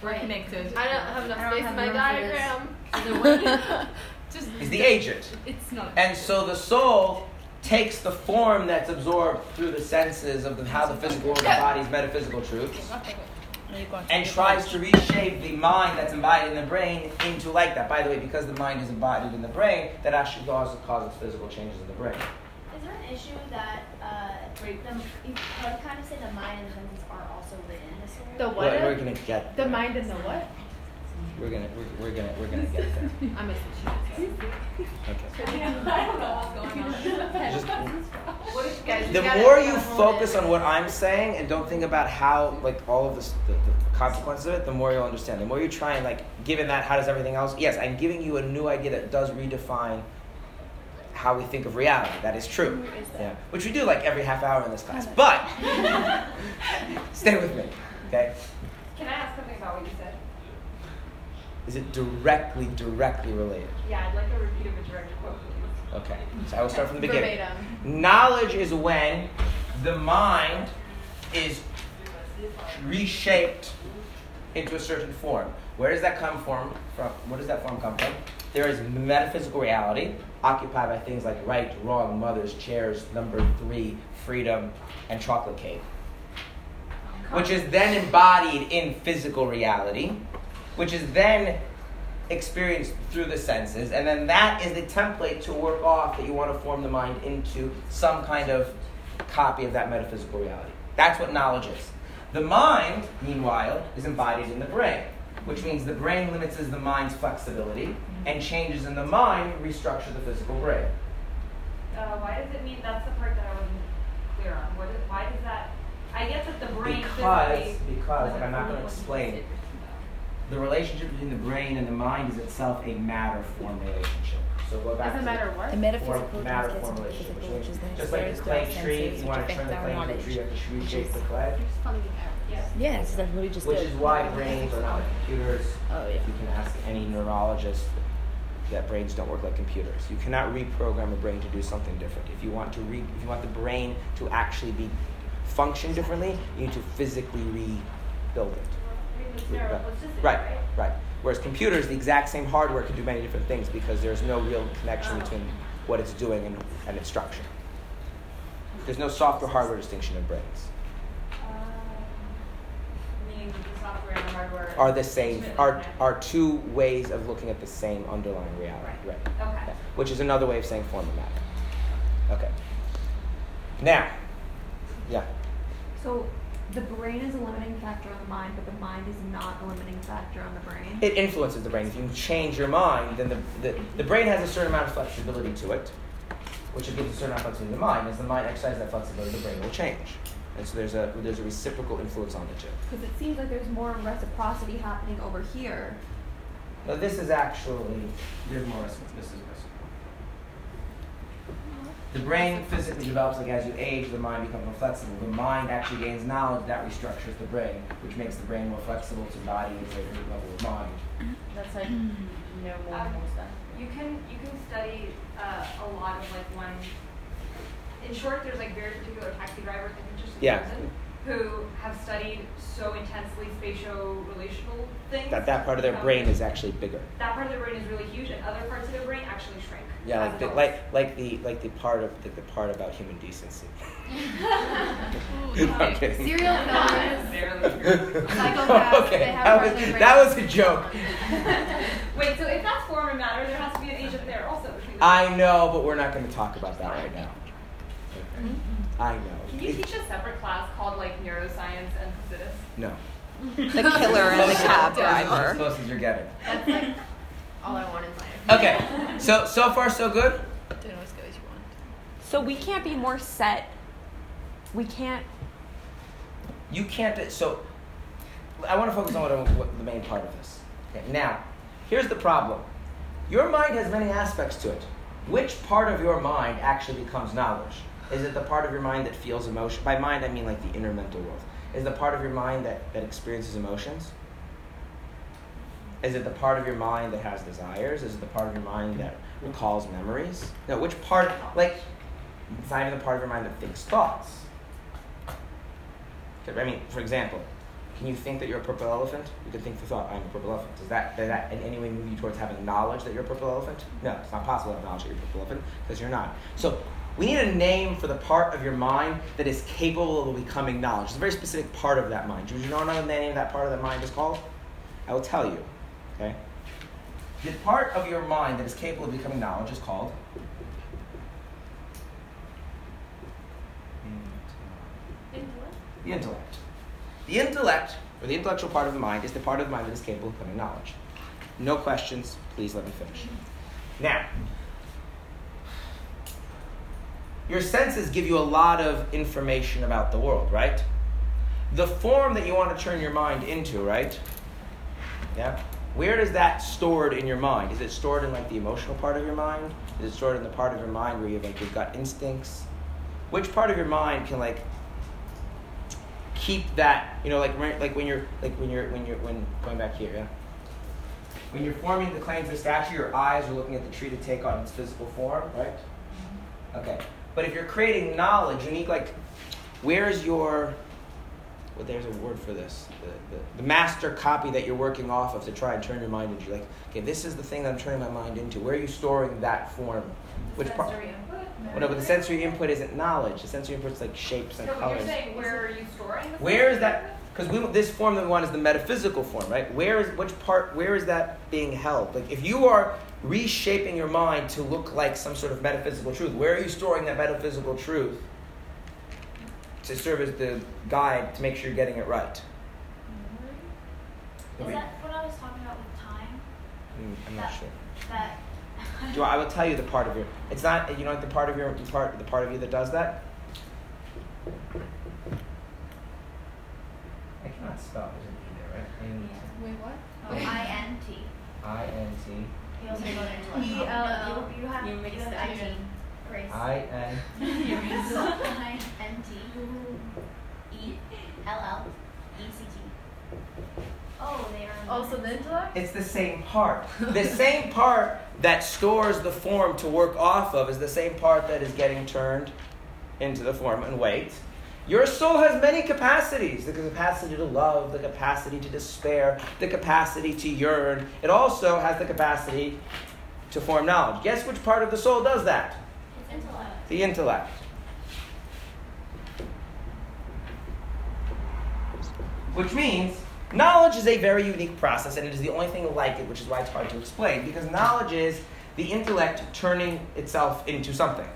We're connected. I don't have enough space in my room for this. diagram. Just is the agent. It's not. And so the soul takes the form that's absorbed through the senses of the, how the physical world embodies metaphysical truths and tries to reshape the mind that's embodied in the brain into like that. By the way, because the mind is embodied in the brain, that actually also causes physical changes in the brain. Is there an issue that uh, the, you can kind of say the mind and the senses are also within the soul? The We're, what? we're gonna get The mind and the what? We're gonna we're, we're gonna we're gonna get there. I missed what you Okay. I don't know what's going on. Just, What if guys? the more you focus on what I'm saying and don't think about how like all of this, the, the consequences of it, the more you'll understand. The more you try and like, given that, how does everything else? Yes, I'm giving you a new idea that does redefine how we think of reality. That is true. Yeah, which we do like every half hour in this class. But stay with me, okay? Can I ask something about what you said? Is it directly, directly related? Yeah, I'd like a repeat of a direct quote, please. Okay, so I will start from the beginning. Verbatim. Knowledge is when the mind is reshaped into a certain form. Where does that come from? From where does that form come from? There is metaphysical reality occupied by things like right, wrong, mothers, chairs, number three, freedom, and chocolate cake, which is then embodied in physical reality, which is then experienced through the senses, and then that is the template to work off that you want to form the mind into some kind of copy of that metaphysical reality. That's what knowledge is. The mind, meanwhile, is embodied in the brain, which means the brain limits the mind's flexibility, and changes in the mind restructure the physical brain. Uh, why does it mean that's the part that I wasn't clear on? Is, why does that? I get that the brain Because, because, and I'm not going to explain, the relationship between the brain and the mind is itself a matter form relationship. So go back Doesn't to matter what. The or metaphysical matter translates into formulation, physical, which which means then just like the experienced clay through tree, senses, if you want to turn the affect clay into a tree, you have to Which reshape is- the clay. Yes. Yes, that's what we just Which is why brains are not like computers. Oh, yeah. You can ask any neurologist that brains don't work like computers. You cannot reprogram a brain to do something different. If you want to re, if you want the brain to actually be function differently, you need to physically rebuild it. I mean, it's neuroplasticity, Right, right? right. Whereas computers, the exact same hardware can do many different things because there's no real connection Oh. between what it's doing and, and its structure. There's no software hardware distinction in brains. Um, meaning the software and the hardware Are the same are are two ways of looking at the same underlying reality. Right. Right. Okay. Which is another way of saying form and matter. Okay. Now, yeah. So the brain is a limiting factor on the mind, but the mind is not a limiting factor on the brain. It influences the brain. If you change your mind, then the, the, the brain has a certain amount of flexibility to it, which it gives a certain amount of flexibility to the mind. As the mind exercises that flexibility, the brain will change. And so there's a, there's a reciprocal influence on the two. Because it seems like there's more reciprocity happening over here. Now, this is actually, there's more reciprocal. This is reciprocal. The brain physically develops like as you age, the mind becomes more flexible. The mind actually gains knowledge that restructures the brain, which makes the brain more flexible to embody a greater level of mind. That's like no more Um, more stuff. You can you can study uh, a lot of like one. In short, there's like very particular taxi drivers. I think just in Yeah. prison, who have studied so intensely spatio-relational things. That that part of their um, brain is actually bigger. That part of their brain is really huge, and other parts of their brain actually shrink. Yeah, like the, like like the like the part of the, the part about human decency. I'm kidding. Serial killers, Barely true. psychopaths, okay, that was, that was a joke. Wait, so if that's form and matter, there has to be an agent there also. I know, but we're not going to talk about that right now. I know. Can you teach a separate class called like neuroscience and Placidus? No. The killer and the cab driver. As close as you're getting. That's like all I want in life. Okay. So so far so good. Don't always go as you want. So we can't be more set. We can't. You can't. So I want to focus on what, what the main part of this. Okay. Now, here's the problem. Your mind has many aspects to it. Which part of your mind actually becomes knowledge? Is it the part of your mind that feels emotion? By mind, I mean like the inner mental world. Is it the part of your mind that, that experiences emotions? Is it the part of your mind that has desires? Is it the part of your mind that recalls memories? No, which part, like, it's not even the part of your mind that thinks thoughts. I mean, for example, can you think that you're a purple elephant? You can think the thought, I'm a purple elephant. Does that, does that in any way move you towards having knowledge that you're a purple elephant? No, it's not possible to have knowledge that you're a purple elephant because you're not. So we need a name for the part of your mind that is capable of becoming knowledge. It's a very specific part of that mind. Do you know what the name of that part of the mind is called? I will tell you. Okay? The part of your mind that is capable of becoming knowledge is called the intellect. The intellect, or the intellectual part of the mind, is the part of the mind that is capable of becoming knowledge. No questions, please let me finish. Mm-hmm. Now, your senses give you a lot of information about the world, right? The form that you want to turn your mind into, right? Yeah? Where is that stored in your mind? Is it stored in like the emotional part of your mind? Is it stored in the part of your mind where you have like your gut instincts? Which part of your mind can like keep that, you know, like when- like when you're like when you're when you're when going back here, yeah? When you're forming the claims of the statue, your eyes are looking at the tree to take on its physical form, right? Mm-hmm. Okay. But if you're creating knowledge, you need like where is your well, there's a word for this. The, the, the master copy that you're working off of to try and turn your mind into. Like, okay, this is the thing that I'm turning my mind into. Where are you storing that form? Which part? Sensory input. Well, no, but the sensory input isn't knowledge. The sensory input is like shapes and So colors. you're saying where are you storing the Where is that? because we this form that we want is the metaphysical form, right? Where is which part? Where is that being held? Like if you are reshaping your mind to look like some sort of metaphysical truth, where are you storing that metaphysical truth to serve as the guide to make sure you're getting it right? Is that what I was talking about with time? Mm, I'm not sure. That. Do I, I will tell you the part of your. It's not. You know the part of your the part the part of you that does that. I cannot spell. There's an e there, right? N Wait, what? Oh, I N T. I N T You also go into E L L. You, you have You you mixed it I in. T. Grace. I N. I N T. E L L E C T. Oh, they are. Also oh, the intellect? It's the same part. The same part that stores the form to work off of is the same part that is getting turned into the form. And wait, your soul has many capacities the capacity to love, the capacity to despair, the capacity to yearn. It also has the capacity to form knowledge. Guess which part of the soul does that? It's intellect. The intellect. Which means knowledge is a very unique process, and it is the only thing like it, which is why it's hard to explain. Because knowledge is the intellect turning itself into something.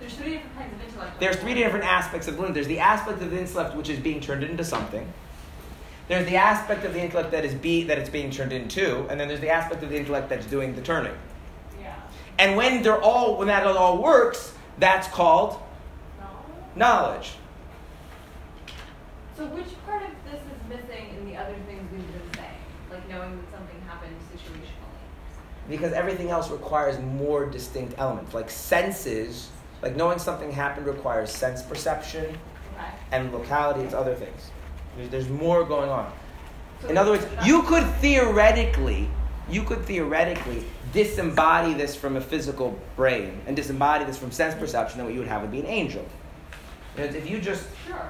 There's three different kinds of intellect. There's three different aspects of the intellect. There's the aspect of the intellect which is being turned into something. There's the aspect of the intellect that is be that it's being turned into, and then there's the aspect of the intellect that's doing the turning. Yeah. And when they're all when that all works, that's called No. knowledge. So which part of this is missing in the other things we've been saying? Like knowing that something happened situationally. because everything else requires more distinct elements like senses like knowing something happened requires sense perception and locality it's other things. There's, there's more going on. So in other words you could theoretically you could theoretically disembody this from a physical brain and disembody this from sense perception then what you would have would be an angel. If you just Sure.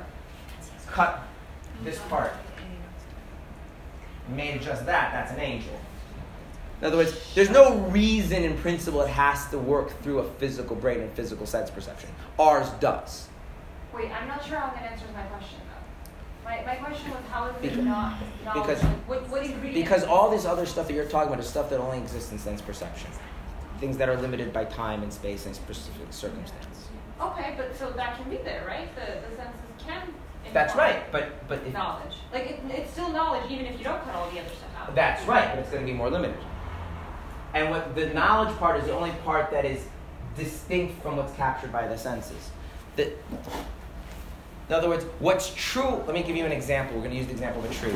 cut this part and made it just that, that's an angel. In other words, there's no reason in principle it has to work through a physical brain and physical sense perception. Ours does. Wait, I'm not sure how that answers my question though. My, my question was how is it Because- not knowledge? because- like, what? Because all this other stuff that you're talking about is stuff that only exists in sense perception. Things that are limited by time and space and specific circumstance. Okay, but so that can be there, right? The, the senses can. That's right, but but if, Knowledge. Like it, it's still knowledge even if you don't cut all the other stuff out. That's right, but it's going to be more limited. And what the knowledge part is the only part that is distinct from what's captured by the senses. The, in other words, what's true, let me give you an example. We're going to use the example of a tree.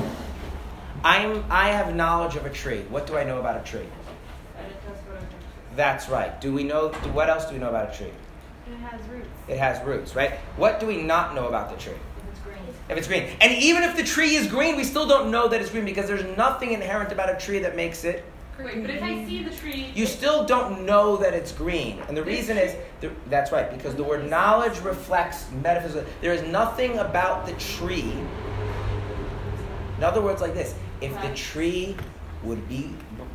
I'm, I have knowledge of a tree. What do I know about a tree? And it does go to That's right. Do we know, what else do we know about a tree? It has roots. It has roots, right? What do we not know about the tree? if it's green. If it's green. And even if the tree is green, we still don't know that it's green because there's nothing inherent about a tree that makes it Wait, but if I see the tree, You still don't know that it's green. And the reason is, the, that's right, because the word knowledge reflects metaphysical. There is nothing about the tree. In other words, like this: if the tree would be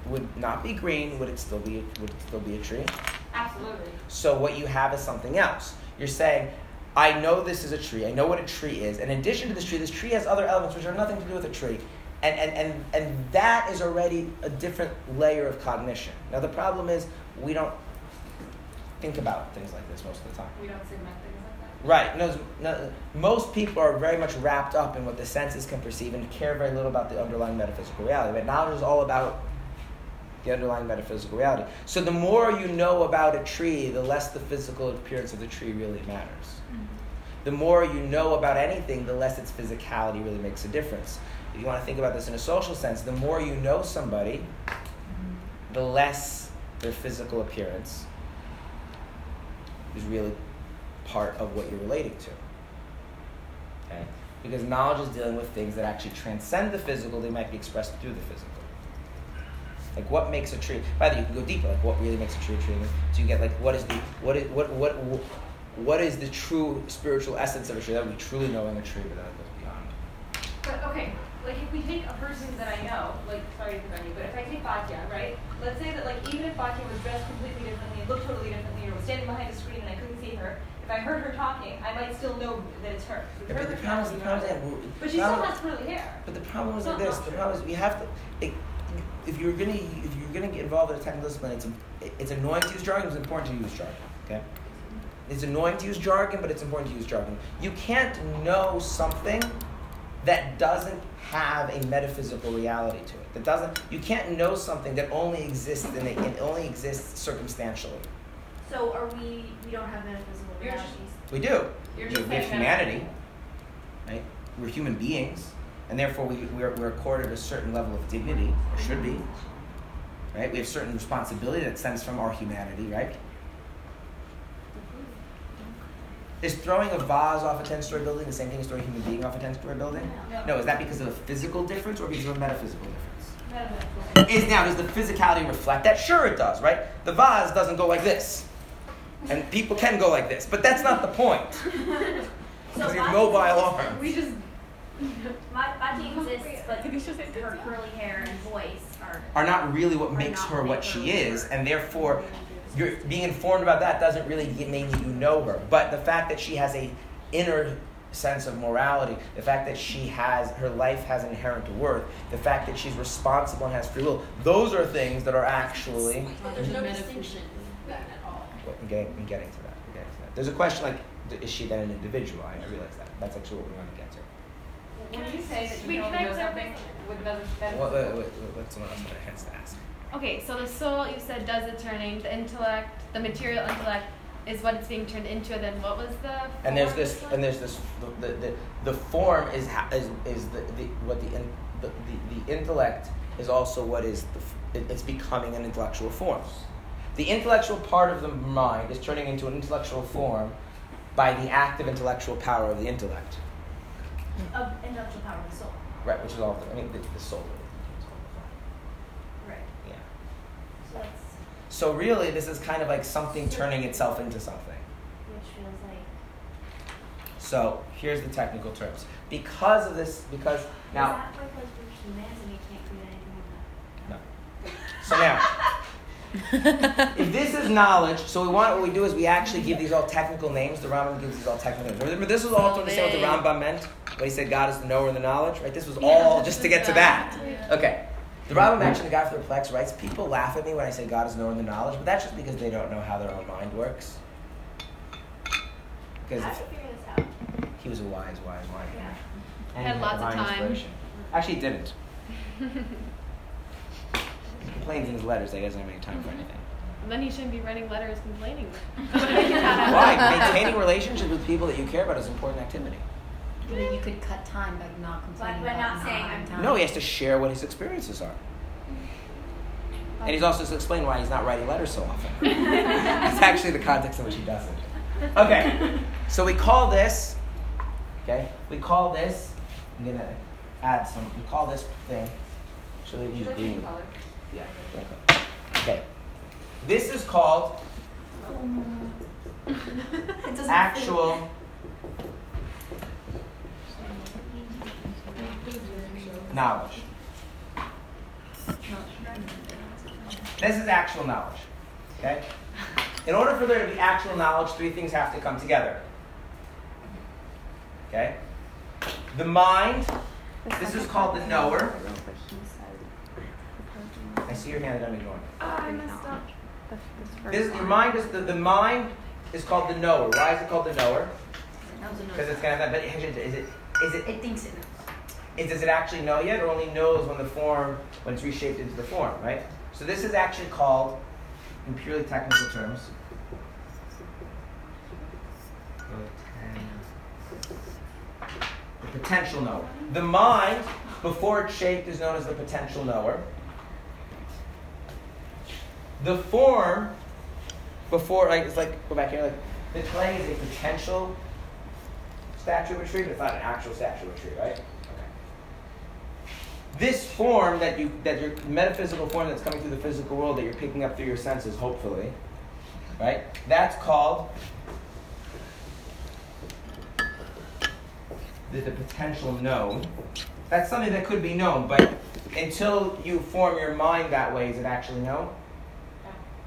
would not be green, would it still be would it still be a tree? absolutely. So what you have is something else. You're saying, I know this is a tree. I know what a tree is. And in addition to this tree, this tree has other elements which are nothing to do with a tree. And, and, and, and that is already a different layer of cognition. Now, the problem is we don't think about things like this most of the time. We don't segment things like that. Right. No, no, most people are very much wrapped up in what the senses can perceive and care very little about the underlying metaphysical reality. But knowledge is all about the underlying metaphysical reality. So the more you know about a tree, the less the physical appearance of the tree really matters. Mm-hmm. The more you know about anything, the less its physicality really makes a difference. You want to think about this in a social sense, the more you know somebody, the less their physical appearance is really part of what you're relating to. Okay? Because knowledge is dealing with things that actually transcend the physical, they might be expressed through the physical. Like what makes a tree? By the way, you can go deeper. Like what really makes a tree a tree? So you get like what is the what is what what what is the true spiritual essence of a tree? That would be truly knowing a tree, but that goes beyond. But okay, like if we take a person that I know, like sorry to offend you, but if I take Batya, right? Let's say that like even if Batya was dressed completely differently, looked totally differently, or was standing behind a screen and I couldn't see her, if I heard her talking, I might still know that it's her. Yeah, but the problem is, the problem is, that we're- But she problem- still has curly hair. But the problem is like this. The problem is we have to. It, if you're gonna if you're gonna get involved in a technical discipline, it's it's annoying to use jargon. It's important to use jargon. Okay. It's annoying to use jargon, but it's important to use jargon. You can't know something that doesn't have a metaphysical reality to it. That doesn't. You can't know something that only exists in a, it only exists circumstantially. So are we, we don't have metaphysical realities? We do. You're we just we have saying humanity, right? We're human beings, and therefore we, we're, we're accorded a certain level of dignity, or should be, right? We have certain responsibility that stems from our humanity, right? Is throwing a vase off a 10 story building the same thing as throwing a human being off a 10 story building? No. No, is that because of a physical difference or because of a metaphysical difference? Metaphysical. Is now, does the physicality reflect that? Sure, it does, right? The vase doesn't go like this. And people can go like this, but that's not the point. So you have mobile arms. We just. Ma- Bati exists, but Did just her curly hair and voice are. are not really what makes her what she is, and therefore, you're being informed about that doesn't really mean that you know her. But the fact that she has a inner sense of morality, the fact that she has her life has inherent worth, the fact that she's responsible and has free will, those are things that are actually. But there's no mm-hmm. distinction then at all. Well, I'm getting, I'm getting to that. I'm getting to that. There's a question like, is she then an individual? I, I realize that. That's actually what we want to get to. When you say that Wait, you can don't I know clarify? something with metaphysical. What, what, what, what's someone else that has to ask? Okay, so the soul you said does the turning. The intellect, the material intellect, is what it's being turned into. And then what was the? And there's this, and there's this, the, the, the, the form is, ha- is, is the, the, what the, in, the, the, the intellect is also what is, the, f- it's becoming an intellectual form. The intellectual part of the mind is turning into an intellectual form by the active intellectual power of the intellect, Of intellectual power of the soul. right? Which is all, I mean, the, the soul. Right. Yeah. So that's, So really, this is kind of like something turning itself into something. which feels like. So here's the technical terms. Because of this, because now. Is that why because we're humans and we can't create anything in No. So now, if this is knowledge, so we want what we do is we actually give these all technical names. The Rambam gives these all technical names. Remember, this was all to understand what the Rambam meant when he said God is the knower and the knowledge, right? This was all just to get to that. Okay. The Rambam mm-hmm. actually, the Guide for the Perplexed, writes, people laugh at me when I say God is the knower and the knowledge, but that's just because they don't know how their own mind works. Because How if- you figure this out? he was a wise, wise, wise man. And Had he lots of time. inspiration. Actually, he didn't. He complains in his letters that he doesn't have any time for mm-hmm. anything. And then he shouldn't be writing letters complaining. Why? Maintaining relationships with people that you care about is an important activity. But you could cut time by not complaining by about not saying I'm- time. No, he has to share what his experiences are. And he's also to explain why he's not writing letters so often. It's actually the context in which he does it. Okay, so we call this, okay, we call this, I'm gonna add some, we call this thing, should I use Should I green? color? Yeah. Okay. Okay. This is called actual knowledge. This is actual knowledge. Okay? In order for there to be actual knowledge, three things have to come together. Okay? The mind, this is called the knower. I see your hand that I'm ignoring. I messed up. This, your mind is the, the mind is called the knower. Why is it called the knower? Because it's gonna have that. But is it is it is it It thinks it knows. Is, does it actually know yet, or only knows when the form when it's reshaped into the form, right? So this is actually called, in purely technical terms, the potential knower. The mind, before it's shaped, is known as the potential knower. The form, before like it's like go back here, like the clay is a potential statue of a tree, but it's not an actual statue of a tree, right? This form that you that your metaphysical form that's coming through the physical world that you're picking up through your senses, hopefully, right? That's called the, the potential known. That's something that could be known, but until you form your mind that way, is it actually known?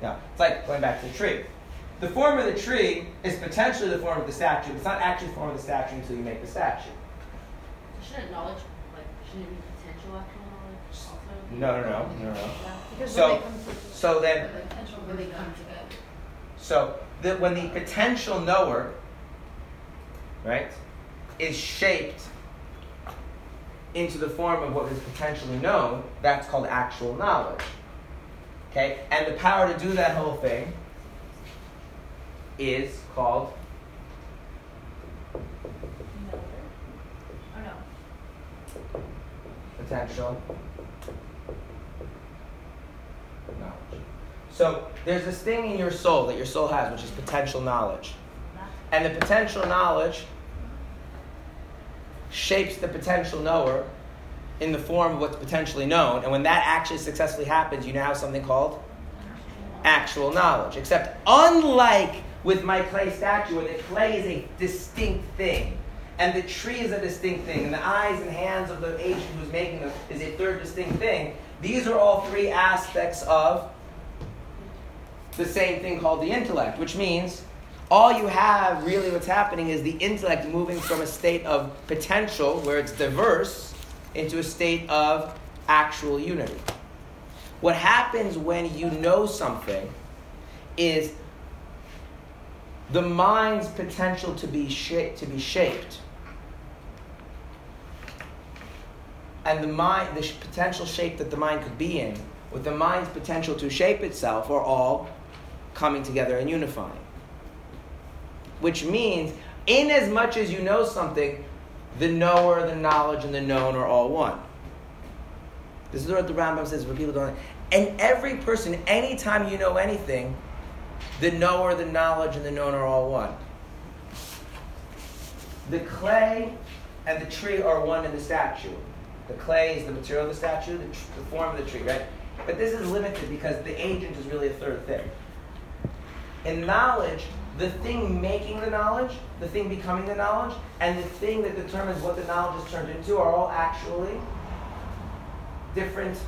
No. It's like going back to the tree. the form of the tree is potentially the form of the statue. It's not actually the form of the statue until you make the statue. Shouldn't knowledge, like, shouldn't it be potential actual knowledge also? No, no, no, no, no. Because So- when So then, Potential really come together. so the, when the potential knower, right, is shaped into the form of what is potentially known, that's called actual knowledge. Okay? And the power to do that whole thing is called Oh potential knowledge. So there's this thing in your soul that your soul has, which is potential knowledge. And the potential knowledge shapes the potential knower in the form of what's potentially known. And when that actually successfully happens, you now have something called actual knowledge. Except, unlike with my clay statue, where the clay is a distinct thing, and the tree is a distinct thing, and the eyes and hands of the agent who's making them is a third distinct thing, these are all three aspects of the same thing called the intellect, which means all you have really what's happening is the intellect moving from a state of potential, where it's diverse, into a state of actual unity. What happens when you know something is the mind's potential to be shaped, to be shaped and the mind the potential shape that the mind could be in with the mind's potential to shape itself are all coming together and unifying which means in as much as you know something the knower the knowledge and the known are all one this is what the Rambam says for people don't and every person anytime you know anything the knower the knowledge and the known are all one the clay and the tree are one in the statue the clay is the material of the statue, the, tr- the form of the tree, right? But this is limited because the agent is really a third thing. In knowledge, the thing making the knowledge, the thing becoming the knowledge, and the thing that determines what the knowledge is turned into are all actually different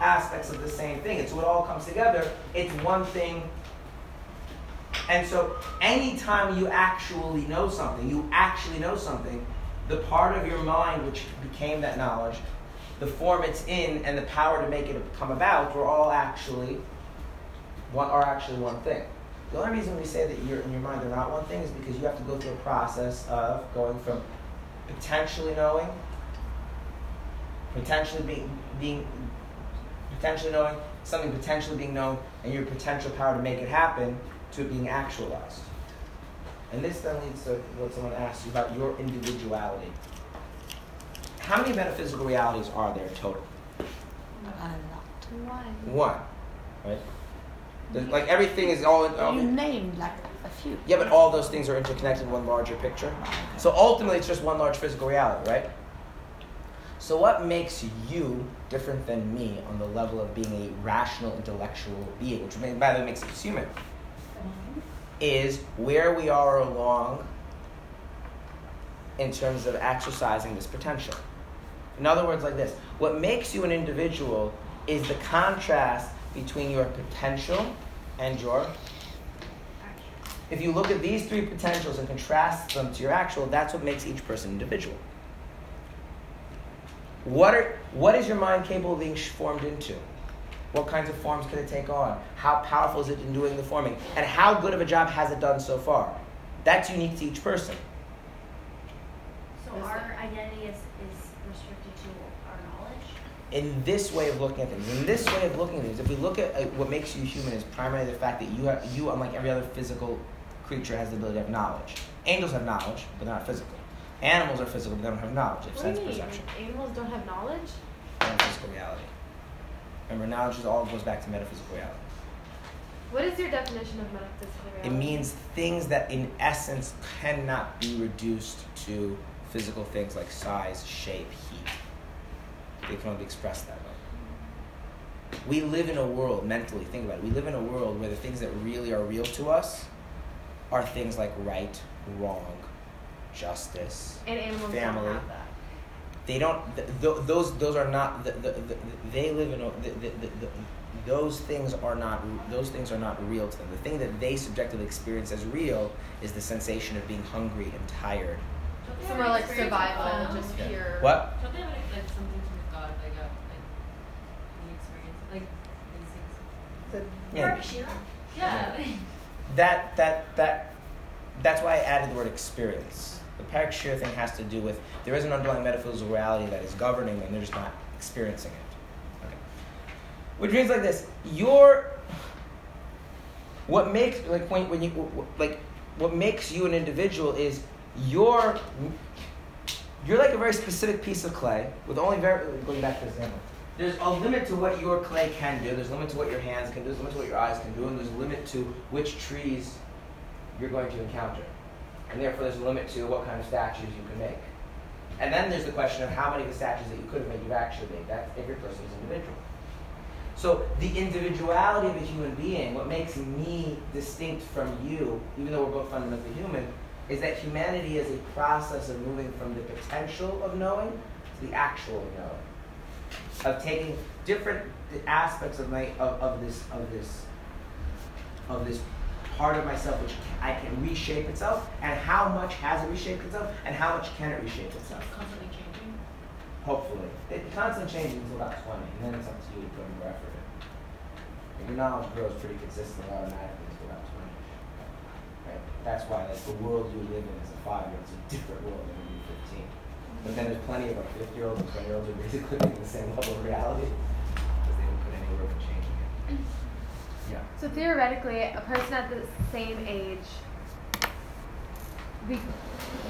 aspects of the same thing. And so it all comes together. It's one thing. And so anytime you actually know something, you actually know something, the part of your mind which became that knowledge, the form it's in, and the power to make it come about were all actually one are actually one thing. The only reason we say that you're in your mind they're not one thing is because you have to go through a process of going from potentially knowing, potentially being being potentially knowing, something potentially being known, and your potential power to make it happen to it being actualized. And this then leads to what someone asked you about your individuality. How many metaphysical realities are there total? Uh, a lot. One. One, right? Like everything is all. all You named like a few. yeah, but all those things are interconnected in one larger picture. Oh, so ultimately, it's just one large physical reality, right? So what makes you different than me on the level of being a rational, intellectual being, which may- by the way makes us human, is where we are along in terms of exercising this potential. In other words, like this what makes you an individual is the contrast between your potential and your. If you look at these three potentials and contrast them to your actual, that's what makes each person individual. What, are, what is your mind capable of being formed into? What kinds of forms can it take on? How powerful is it in doing the forming? And how good of a job has it done so far? That's unique to each person. So our identity is, is restricted to our knowledge. In this way of looking at things. In this way of looking at things, if we look at uh, what makes you human is primarily the fact that you have you, unlike every other physical creature, has the ability to have knowledge. Angels have knowledge, but they're not physical. Animals are physical, but they don't have knowledge. They sense do you mean? perception. Animals don't have knowledge? They have physical reality. Remember, knowledge is all goes back to metaphysical reality. What is your definition of metaphysical reality? It means things that, in essence, cannot be reduced to physical things like size, shape, heat. They can only be expressed that way. We live in a world, mentally, think about it. We live in a world where the things that really are real to us are things like right, wrong, justice. And animals family. don't have that. They don't, th- th- those, those are not, the, the, the, they live in a, the, the, the, those things are not those things are not real to them. The thing that they subjectively experience as real is the sensation of being hungry and tired. Don't Some are like survival, just Yeah. pure. What? Don't they have like, like something to do with God, like a like the experience, like Yeah. Yeah. That that that that's why I added the word experience. The parakshir thing has to do with there is an underlying metaphysical reality that is governing them, they're just not experiencing it. Okay. Which means like this: your what makes like when when you like what makes you an individual is your you're like a very specific piece of clay with only very going back to the example. There's a limit to what your clay can do. There's a limit to what your hands can do. There's a limit to what your eyes can do, and there's a limit to which trees you're going to encounter. And therefore, there's a limit to what kind of statues you can make. And then there's the question of how many of the statues that you could have made you've actually made. That's every person's individual. So the individuality of a human being, what makes me distinct from you, even though we're both fundamentally human, is that humanity is a process of moving from the potential of knowing to the actual knowing, of taking different aspects of my of, of this of this of this part of myself which I can reshape itself, and how much has it reshaped itself, and how much can it reshape itself. Constantly changing. Hopefully. It constantly changes until about 20, and then it's up to you to put more effort in. Your knowledge grows pretty consistently automatically until about 20. Right? That's why like, the world you live in as a five-year-old is a different world than when you're 15. But then there's plenty of our 50-year-olds and 20-year-olds who are basically living the same level of reality because they didn't put any work in changing it. Yeah. So theoretically, a person at the same age, we,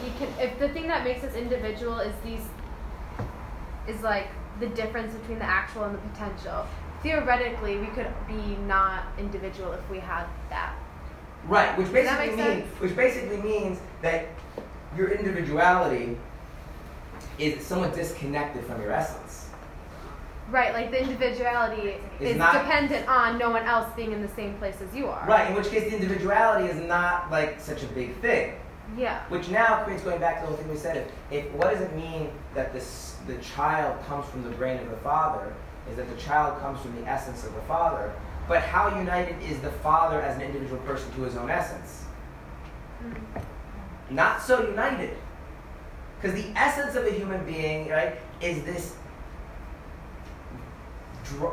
we can. If the thing that makes us individual is these, is like the difference between the actual and the potential. Theoretically, we could be not individual if we had that. Right, which Does that basically make means which basically means that your individuality is somewhat disconnected from your essence. Right, like the individuality Is is not- dependent on no one else being in the same place as you are. Right, in which case the individuality is not like such a big thing. Yeah. Which now creates going back to the whole thing we said. If, if what does it mean that this the child comes from the brain of the father? Is that the child comes from the essence of the father? But how united is the father as an individual person to his own essence? Mm. Not so united. Because the essence of a human being, right, is this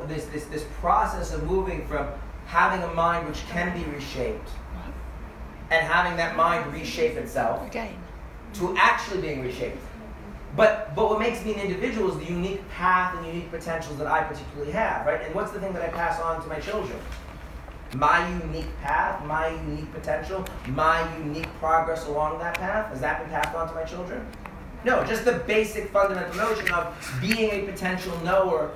this, this, this process of moving from having a mind which can be reshaped and having that mind reshape itself Again. to actually being reshaped. But but what makes me an individual is the unique path and unique potentials that I particularly have, right? And what's the thing that I pass on to my children? My unique path, my unique potential, my unique progress along that path. Has that been passed on to my children? No, just the basic fundamental notion of being a potential knower,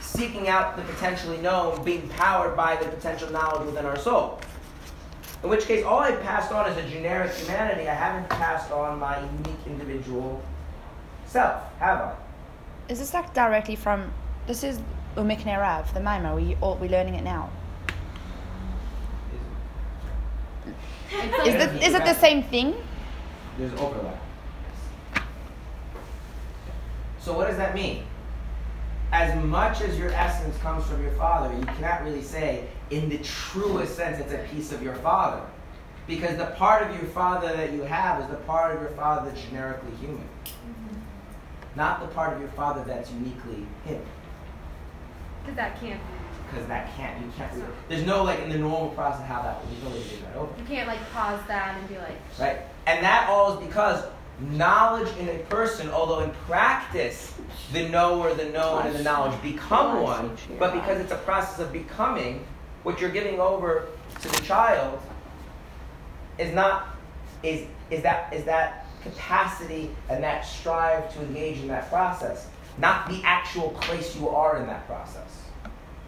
seeking out the potentially known, being powered by the potential knowledge within our soul. In which case, all I've passed on is a generic humanity. I haven't passed on my unique individual self, have I? Is this like directly from? This is Umikne Rav, the Maamar. We all we learning it now. Is like- it is it the same thing? There's overlap. So what does that mean? As much as your essence comes from your father, you cannot really say, in the truest sense, it's a piece of your father. Because the part of your father that you have is the part of your father that's generically human. Mm-hmm. Not the part of your father that's uniquely him. Because that can't be. Because that can't, you can't, there's no, like, in the normal process how that, there's no way to do that over. You can't like pause that and be like, Right? And that all is because knowledge in a person, although in practice the knower, the known, and the knowledge become one, but because it's a process of becoming, what you're giving over to the child is not is is that is that capacity and that strive to engage in that process, not the actual place you are in that process.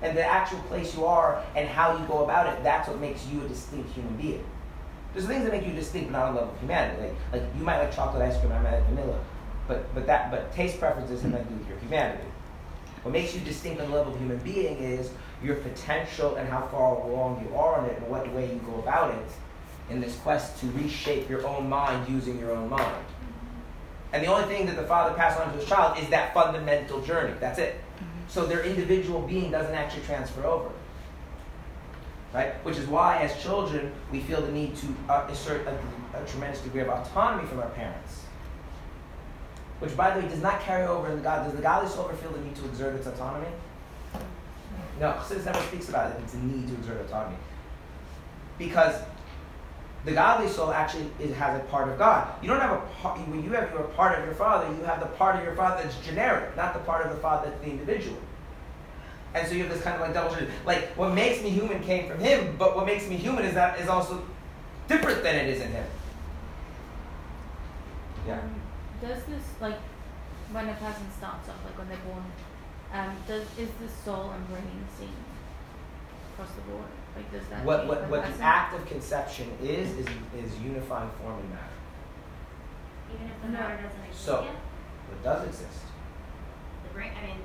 And the actual place you are and how you go about it, that's what makes you a distinct human being. There's things that make you distinct, but not on the level of humanity. Like, like you might like chocolate ice cream, I might like vanilla, but but that but taste preferences have nothing to do with your humanity. What makes you distinct on the level of human being is your potential and how far along you are in it, and what way you go about it in this quest to reshape your own mind using your own mind. And the only thing that the father passed on to his child is that fundamental journey. That's it. Mm-hmm. So their individual being doesn't actually transfer over. Right? Which is why, as children, we feel the need to uh, assert a, a tremendous degree of autonomy from our parents. Which, by the way, does not carry over in the God. Does the godly soul ever feel the need to exert its autonomy? No, Chassidus never speaks about it. It's a need to exert autonomy. Because the godly soul actually is, has a part of God. You don't have a part, when you have your part of your father, you have the part of your father that's generic, not the part of the father that's the individual. And so you have this kind of like double Like what makes me human came from him, but what makes me human is that is also different than it is in him. Yeah. Um, does this like when a person starts off, like when they're born, um, does is the soul and brain the same across the board? Like does that what what, what the act of conception is is is unifying form and matter. Even if the matter doesn't exist so, yet? it does exist. The brain I mean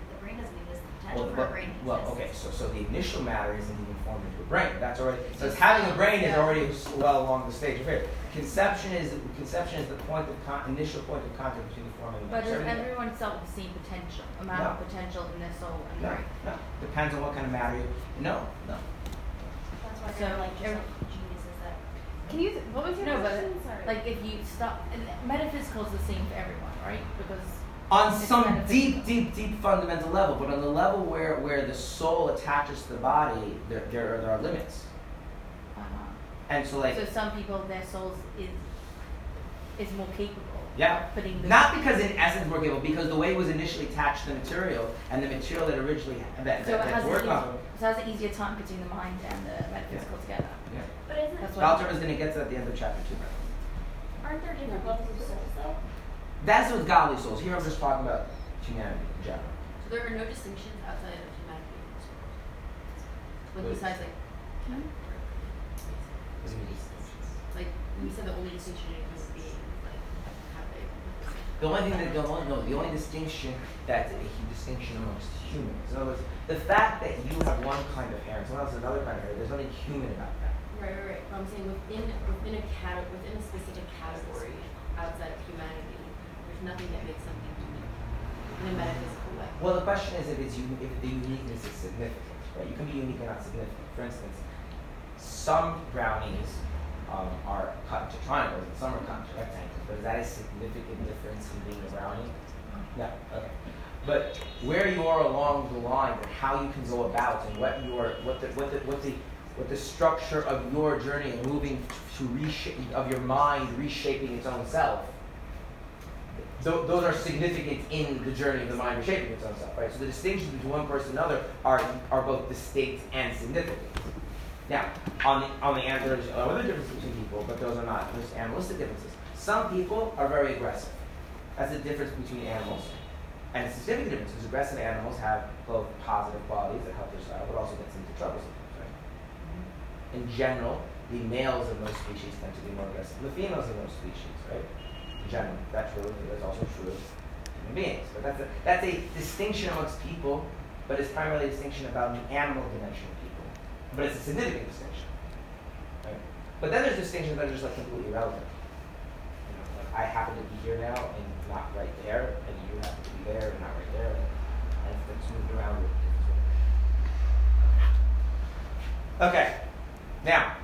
the brain doesn't exist well, well, okay, so so the initial matter isn't even formed into a brain. That's already so it's having a brain is already well along the stage of here. Conception is conception is the point of con- initial point of contact between the form and the But does everyone start with the same potential amount no. of potential in their soul and no, brain? No, depends on what kind of matter you. No, no. That's why so, like just like geniuses that. Can you? What was your no, question? But, Sorry. Like if you stop, metaphysical is the same for everyone, right? Because on some deep, deep, deep fundamental level, but on the level where, where the soul attaches to the body, there, there, are, there are limits. Uh-huh. And so, like, so some people, their souls is is more capable. Yeah. Putting Not because in essence more capable, because the way it was initially attached to the material, and the material that originally that, so that, that worked on. So it has an easier time putting the mind and the metaphysical yeah. together. Yeah. But isn't That's Walter is going to get to at the end of chapter two. Aren't there different levels of souls though? That's with godly souls. Here I'm just talking about humanity in general. So there are no distinctions outside of humanity and souls. Like besides like hmm? Like we said the only distinction is being like have they the only thing that the only, no, the only distinction that's a distinction amongst humans. In other words, the fact that you have one kind of hair and someone else has another kind of hair, there's nothing human about that. Right, right, right. But I'm saying within within a cat within a specific category outside of humanity, nothing that makes something unique in a metaphysical way. Well, the question is if it's if the uniqueness is significant, right? You can be unique and not significant. For instance, some brownies um, are cut into triangles and some are cut into rectangles. But is that a significant difference in being a brownie? No. Okay. But where you are along the line and how you can go about and what your what the what the what the what the structure of your journey of moving to reshape of your mind reshaping its own self th- those are significant in the journey of the mind reshaping its own self, right? So the distinctions between one person and another are, are both distinct and significant. Now, on the, on the end, there's other differences between people, but those are not just animalistic differences. Some people are very aggressive. That's the difference between animals. And it's a significant difference because aggressive animals have both positive qualities that help their style, but also gets into trouble sometimes, right? Mm-hmm. In general, the males of most species tend to be more aggressive than the females of most species, right? general. That's true. That's also true of human beings. But that's a, that's a distinction amongst people, but it's primarily a distinction about the animal dimension of people. But it's a significant distinction. Right? But then there's distinctions that are just like completely irrelevant. You know, like I happen to be here now and not right there, and you happen to be there and not right there, and it's moved around. Okay. Now,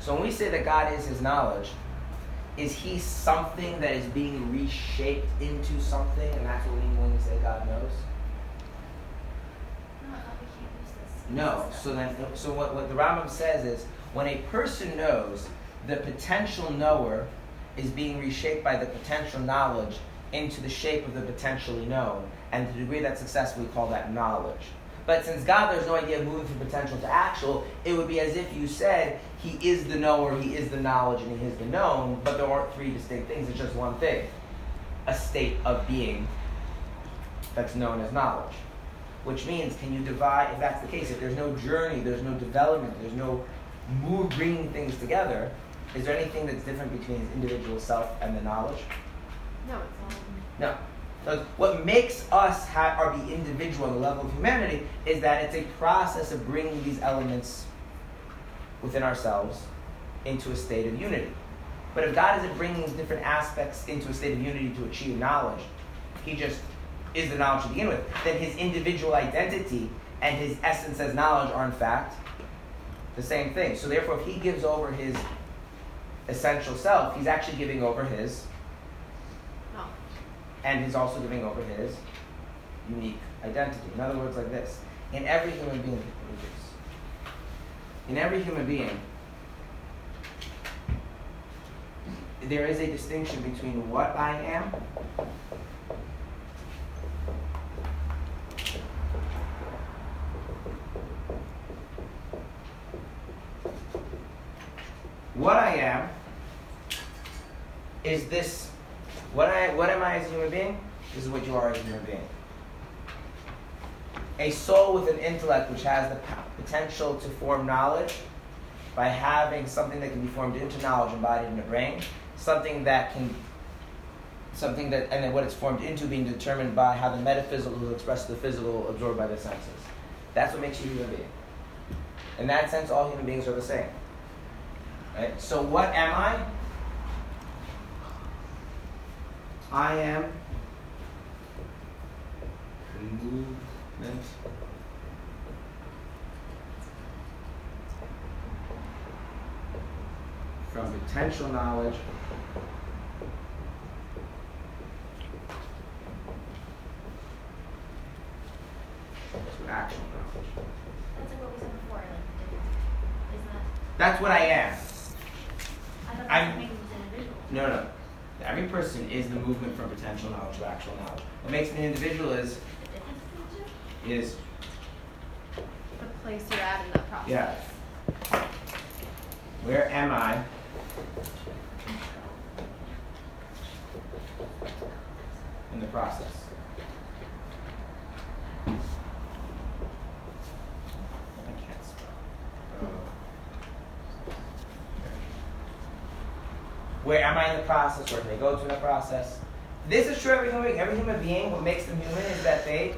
so when we say that God is His knowledge, is he something that is being reshaped into something, and that's what we mean when we say God knows? No. So then, so what, what the Rambam says is, when a person knows, the potential knower is being reshaped by the potential knowledge into the shape of the potentially known, and to the degree that's successful, we call that knowledge. But since God, there's no idea of moving from potential to actual, it would be as if you said, He is the knower, He is the knowledge, and He is the known, but there aren't three distinct things, it's just one thing a state of being that's known as knowledge. Which means, can you divide, if that's the case, if there's no journey, there's no development, there's no move bringing things together, is there anything that's different between his individual self and the knowledge? No, it's all. No. So what makes us have, be individual on the level of humanity is that it's a process of bringing these elements within ourselves into a state of unity. But if God isn't bringing these different aspects into a state of unity to achieve knowledge, He just is the knowledge to begin with, then his individual identity and his essence as knowledge are in fact the same thing. So therefore, if he gives over his essential self, he's actually giving over his. And he's also giving over his unique identity. In other words, like this: in every human being, in every human being, there is a distinction between what I am what I am is this what I what am I as a human being? This is what you are as a human being. A soul with an intellect which has the potential to form knowledge by having something that can be formed into knowledge embodied in the brain, something that can something that and then what it's formed into being determined by how the metaphysical is expressed the physical absorbed by the senses. That's what makes you a human being. In that sense, all human beings are the same. Right? So what am I? I am movement from potential knowledge to actual knowledge. That's like what we said before, like, that, That's what I am. I thought I'm- that's what makes us. No, Every person is the movement from potential knowledge to actual knowledge. What makes an individual is The difference between the two? is The place you're at in that process. yeah. Where am I? In the process. I can't spell. Uh, Where am I in the process? Where can they go to in the process? This is true every human being. Every human being, what makes them human is that they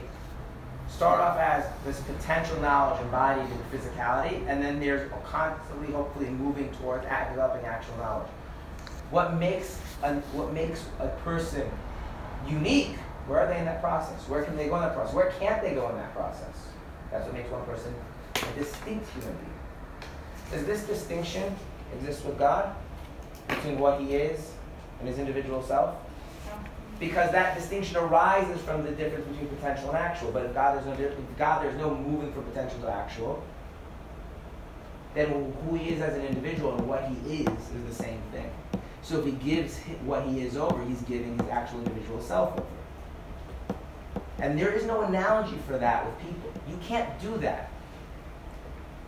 start off as this potential knowledge embodied in physicality, and then there's constantly, hopefully, moving towards developing actual knowledge. What makes a, what makes a person unique? Where are they in that process? Where can they go in that process? Where can't they go in that process? That's what makes one person a distinct human being. Does this distinction exist with God between what He is and His individual self? because that distinction arises from the difference between potential and actual. But if God there's no if God there's no moving from potential to actual, then who he is as an individual and what he is is the same thing. So if he gives what he is over, he's giving his actual individual self over. And there is no analogy for that with people. You can't do that.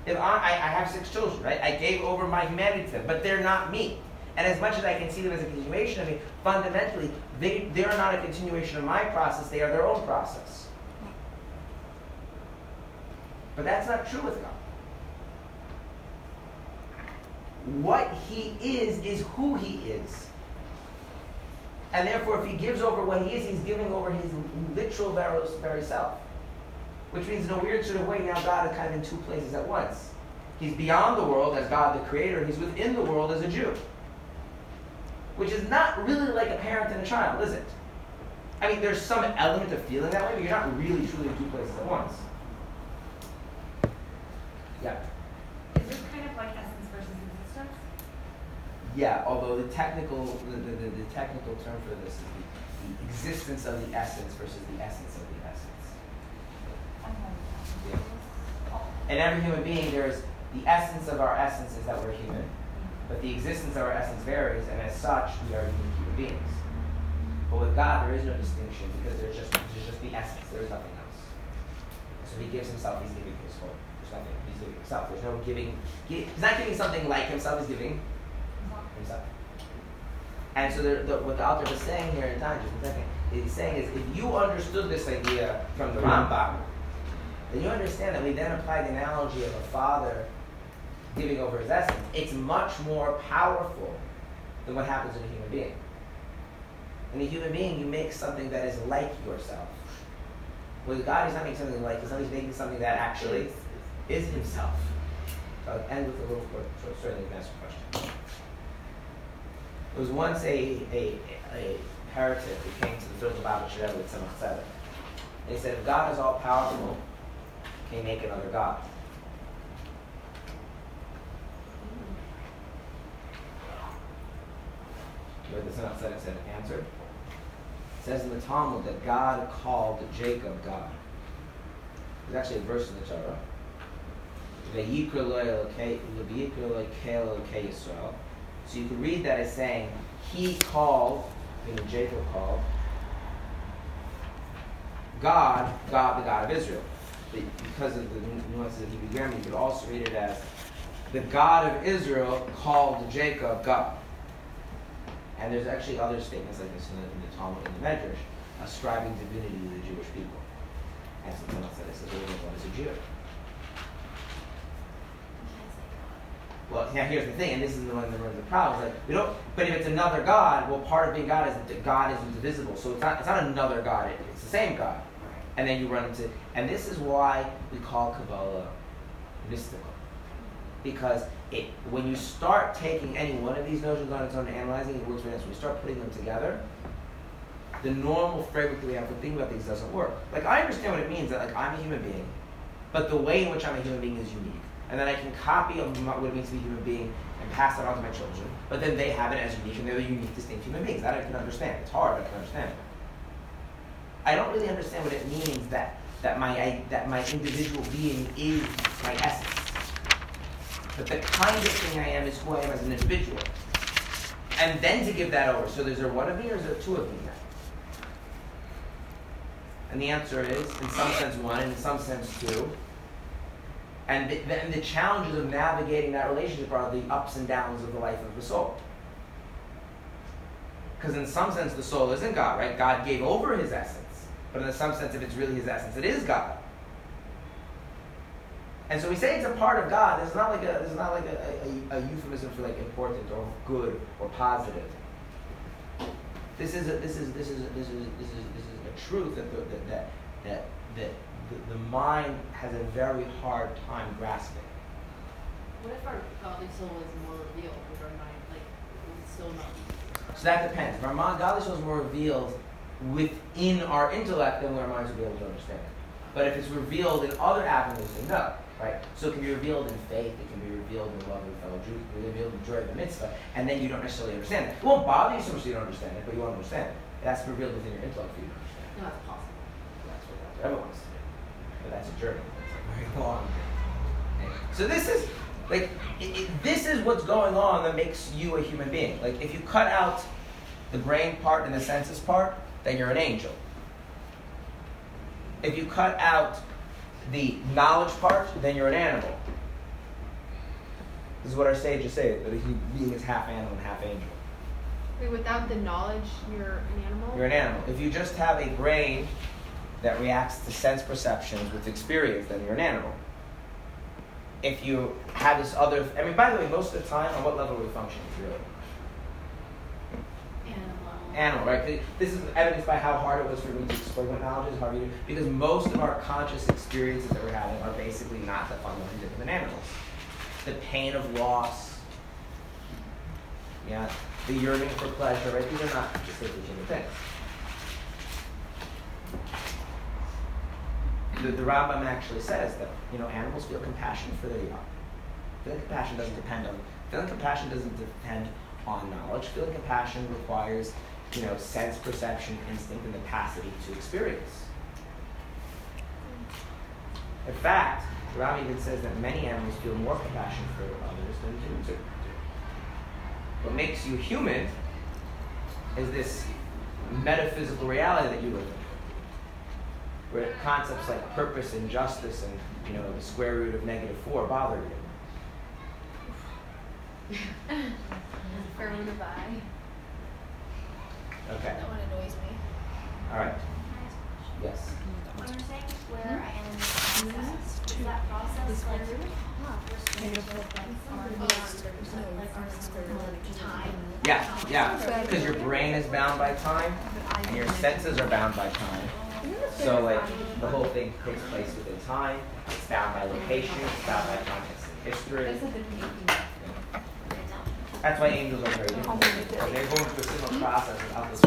If I, I, I have six children, right? I gave over my humanity to them, but they're not me. And as much as I can see them as a continuation of me, fundamentally, they, they're not a continuation of my process, they are their own process. But that's not true with God. What He is, is who He is. And therefore, if He gives over what He is, He's giving over His literal very, very self. Which means, in a weird sort of way, now God is kind of in two places at once. He's beyond the world as God the Creator, and He's within the world as a Jew which is not really like a parent and a child, is it? I mean, there's some element of feeling that way, but you're not really truly in two places at once. Yeah. Is this kind of like essence versus existence? Yeah, although the technical the, the, the, the technical term for this is the, existence of the essence versus the essence of the essence. Yeah. In every human being, there's the essence of our essence is that we're human, but the existence of our essence varies, and as such, we are unique human beings. But with God, there is no distinction because there's just there's just the essence. There is nothing else. So He gives Himself. He's giving His whole. There's nothing. He's giving Himself. There's no giving. He, he's not giving something like Himself. He's giving Himself. And so the, the, what the author is saying here in time, just a second, he's saying is if you understood this idea from the Rambam, then you understand that we then apply the analogy of a father giving over his essence. It's much more powerful than what happens in a human being. In a human being, you make something that is like yourself. With God, he's not making something like yourself, he's making something that actually is himself. So I'll end with a little short, story, then ask a question. There was once a, a, a heretic who came to the Philip Bible Rebbe with Tzemach Tzedek. They said, if God is all powerful, can he make another God? Where the Son of said answered. It says in the Talmud that God called Jacob God. There's actually a verse in the Torah. So you can read that as saying, He called, meaning Jacob called, God, God, the God of Israel. Because of the nuances of Hebrew grammar, you could also read it as the God of Israel called Jacob God. And there's actually other statements like this in the, in the Talmud and the Medrash, ascribing divinity to the Jewish people. And someone else said, "This is what is a Jew?" Well, now here's the thing, and this is the one of the problems. Like we don't, but if it's another God, well, part of being God is that God is indivisible. So it's not, it's not another God. It's the same God. And then you run into, and this is why we call Kabbalah mystical, because it, when you start taking any one of these notions on its own and analyzing it works for when you start putting them together, the normal framework that we have for thinking about things doesn't work. Like I understand what it means that like I'm a human being, but the way in which I'm a human being is unique. And then I can copy what it means to be a human being and pass that on to my children, but then they have it as unique and they're the unique, distinct human beings. That I can understand. It's hard, but I can understand. I don't really understand what it means that that my that my individual being is my essence. But the kind of thing I am is who I am as an individual. And then to give that over. So is there one of me or is there two of me And the answer is, in some sense, one, and in some sense, two. And the, the, and the challenges of navigating that relationship are the ups and downs of the life of the soul. Because in some sense, the soul isn't God, right? God gave over his essence. But in some sense, if it's really his essence, it is God. And so we say it's a part of God. It's not like a, it's not like a, a, a euphemism for like important or good or positive. This is a, this is this is this is this is this is a truth that the, that that that, that the, the mind has a very hard time grasping. What if our godly soul is more revealed with our mind? Like, would still not. So that depends. If our mind, godly soul is more revealed within our intellect, then our minds will be able to understand it. But if it's revealed in other avenues, then no right? So it can be revealed in faith, it can be revealed in love and fellow Jews, it can be revealed in joy of the mitzvah, and then you don't necessarily understand it. It won't bother you so much you don't understand it, but you won't understand it. It has to be revealed within your intellect for you to understand it. No, that's possible. That's what everyone wants to do. But that's a journey. It's a very long journey. So this is like it, it, this is what's going on that makes you a human being. Like if you cut out the brain part and the senses part, then you're an angel. If you cut out the knowledge part, then you're an animal. This is what our sages say that a human being is half animal and half angel. Wait, without the knowledge, you're an animal? You're an animal. If you just have a brain that reacts to sense perceptions with experience, then you're an animal. If you have this other, I mean, by the way, most of the time, on what level are we functioning, really? Animal, right? This is evidenced by how hard it was for me to explain what knowledge is, to do, because most of our conscious experiences that we're having are basically not that fundamentally different than animals. The pain of loss, yeah, the yearning for pleasure, right? These are not distinctly human things. The, the Rambam actually says that you know animals feel compassion for their young. Feeling compassion doesn't depend on feeling compassion doesn't depend on knowledge. Feeling compassion requires you know, sense, perception, instinct, and the capacity to experience. In fact, Rambam even says that many animals feel more compassion for others than humans do. What makes you human is this metaphysical reality that you live in, where concepts like purpose and justice and you know the square root of negative four bother you. square root of I. Okay. That one annoys me. All right. Yes. When you're saying where I am in the process, is that process like? Yeah, yeah. Because your brain is bound by time, and your senses are bound by time. So, like, the whole thing takes place within time. It's bound by location. It's bound by context and history. That's why angels are very different. They're going through a similar process of this.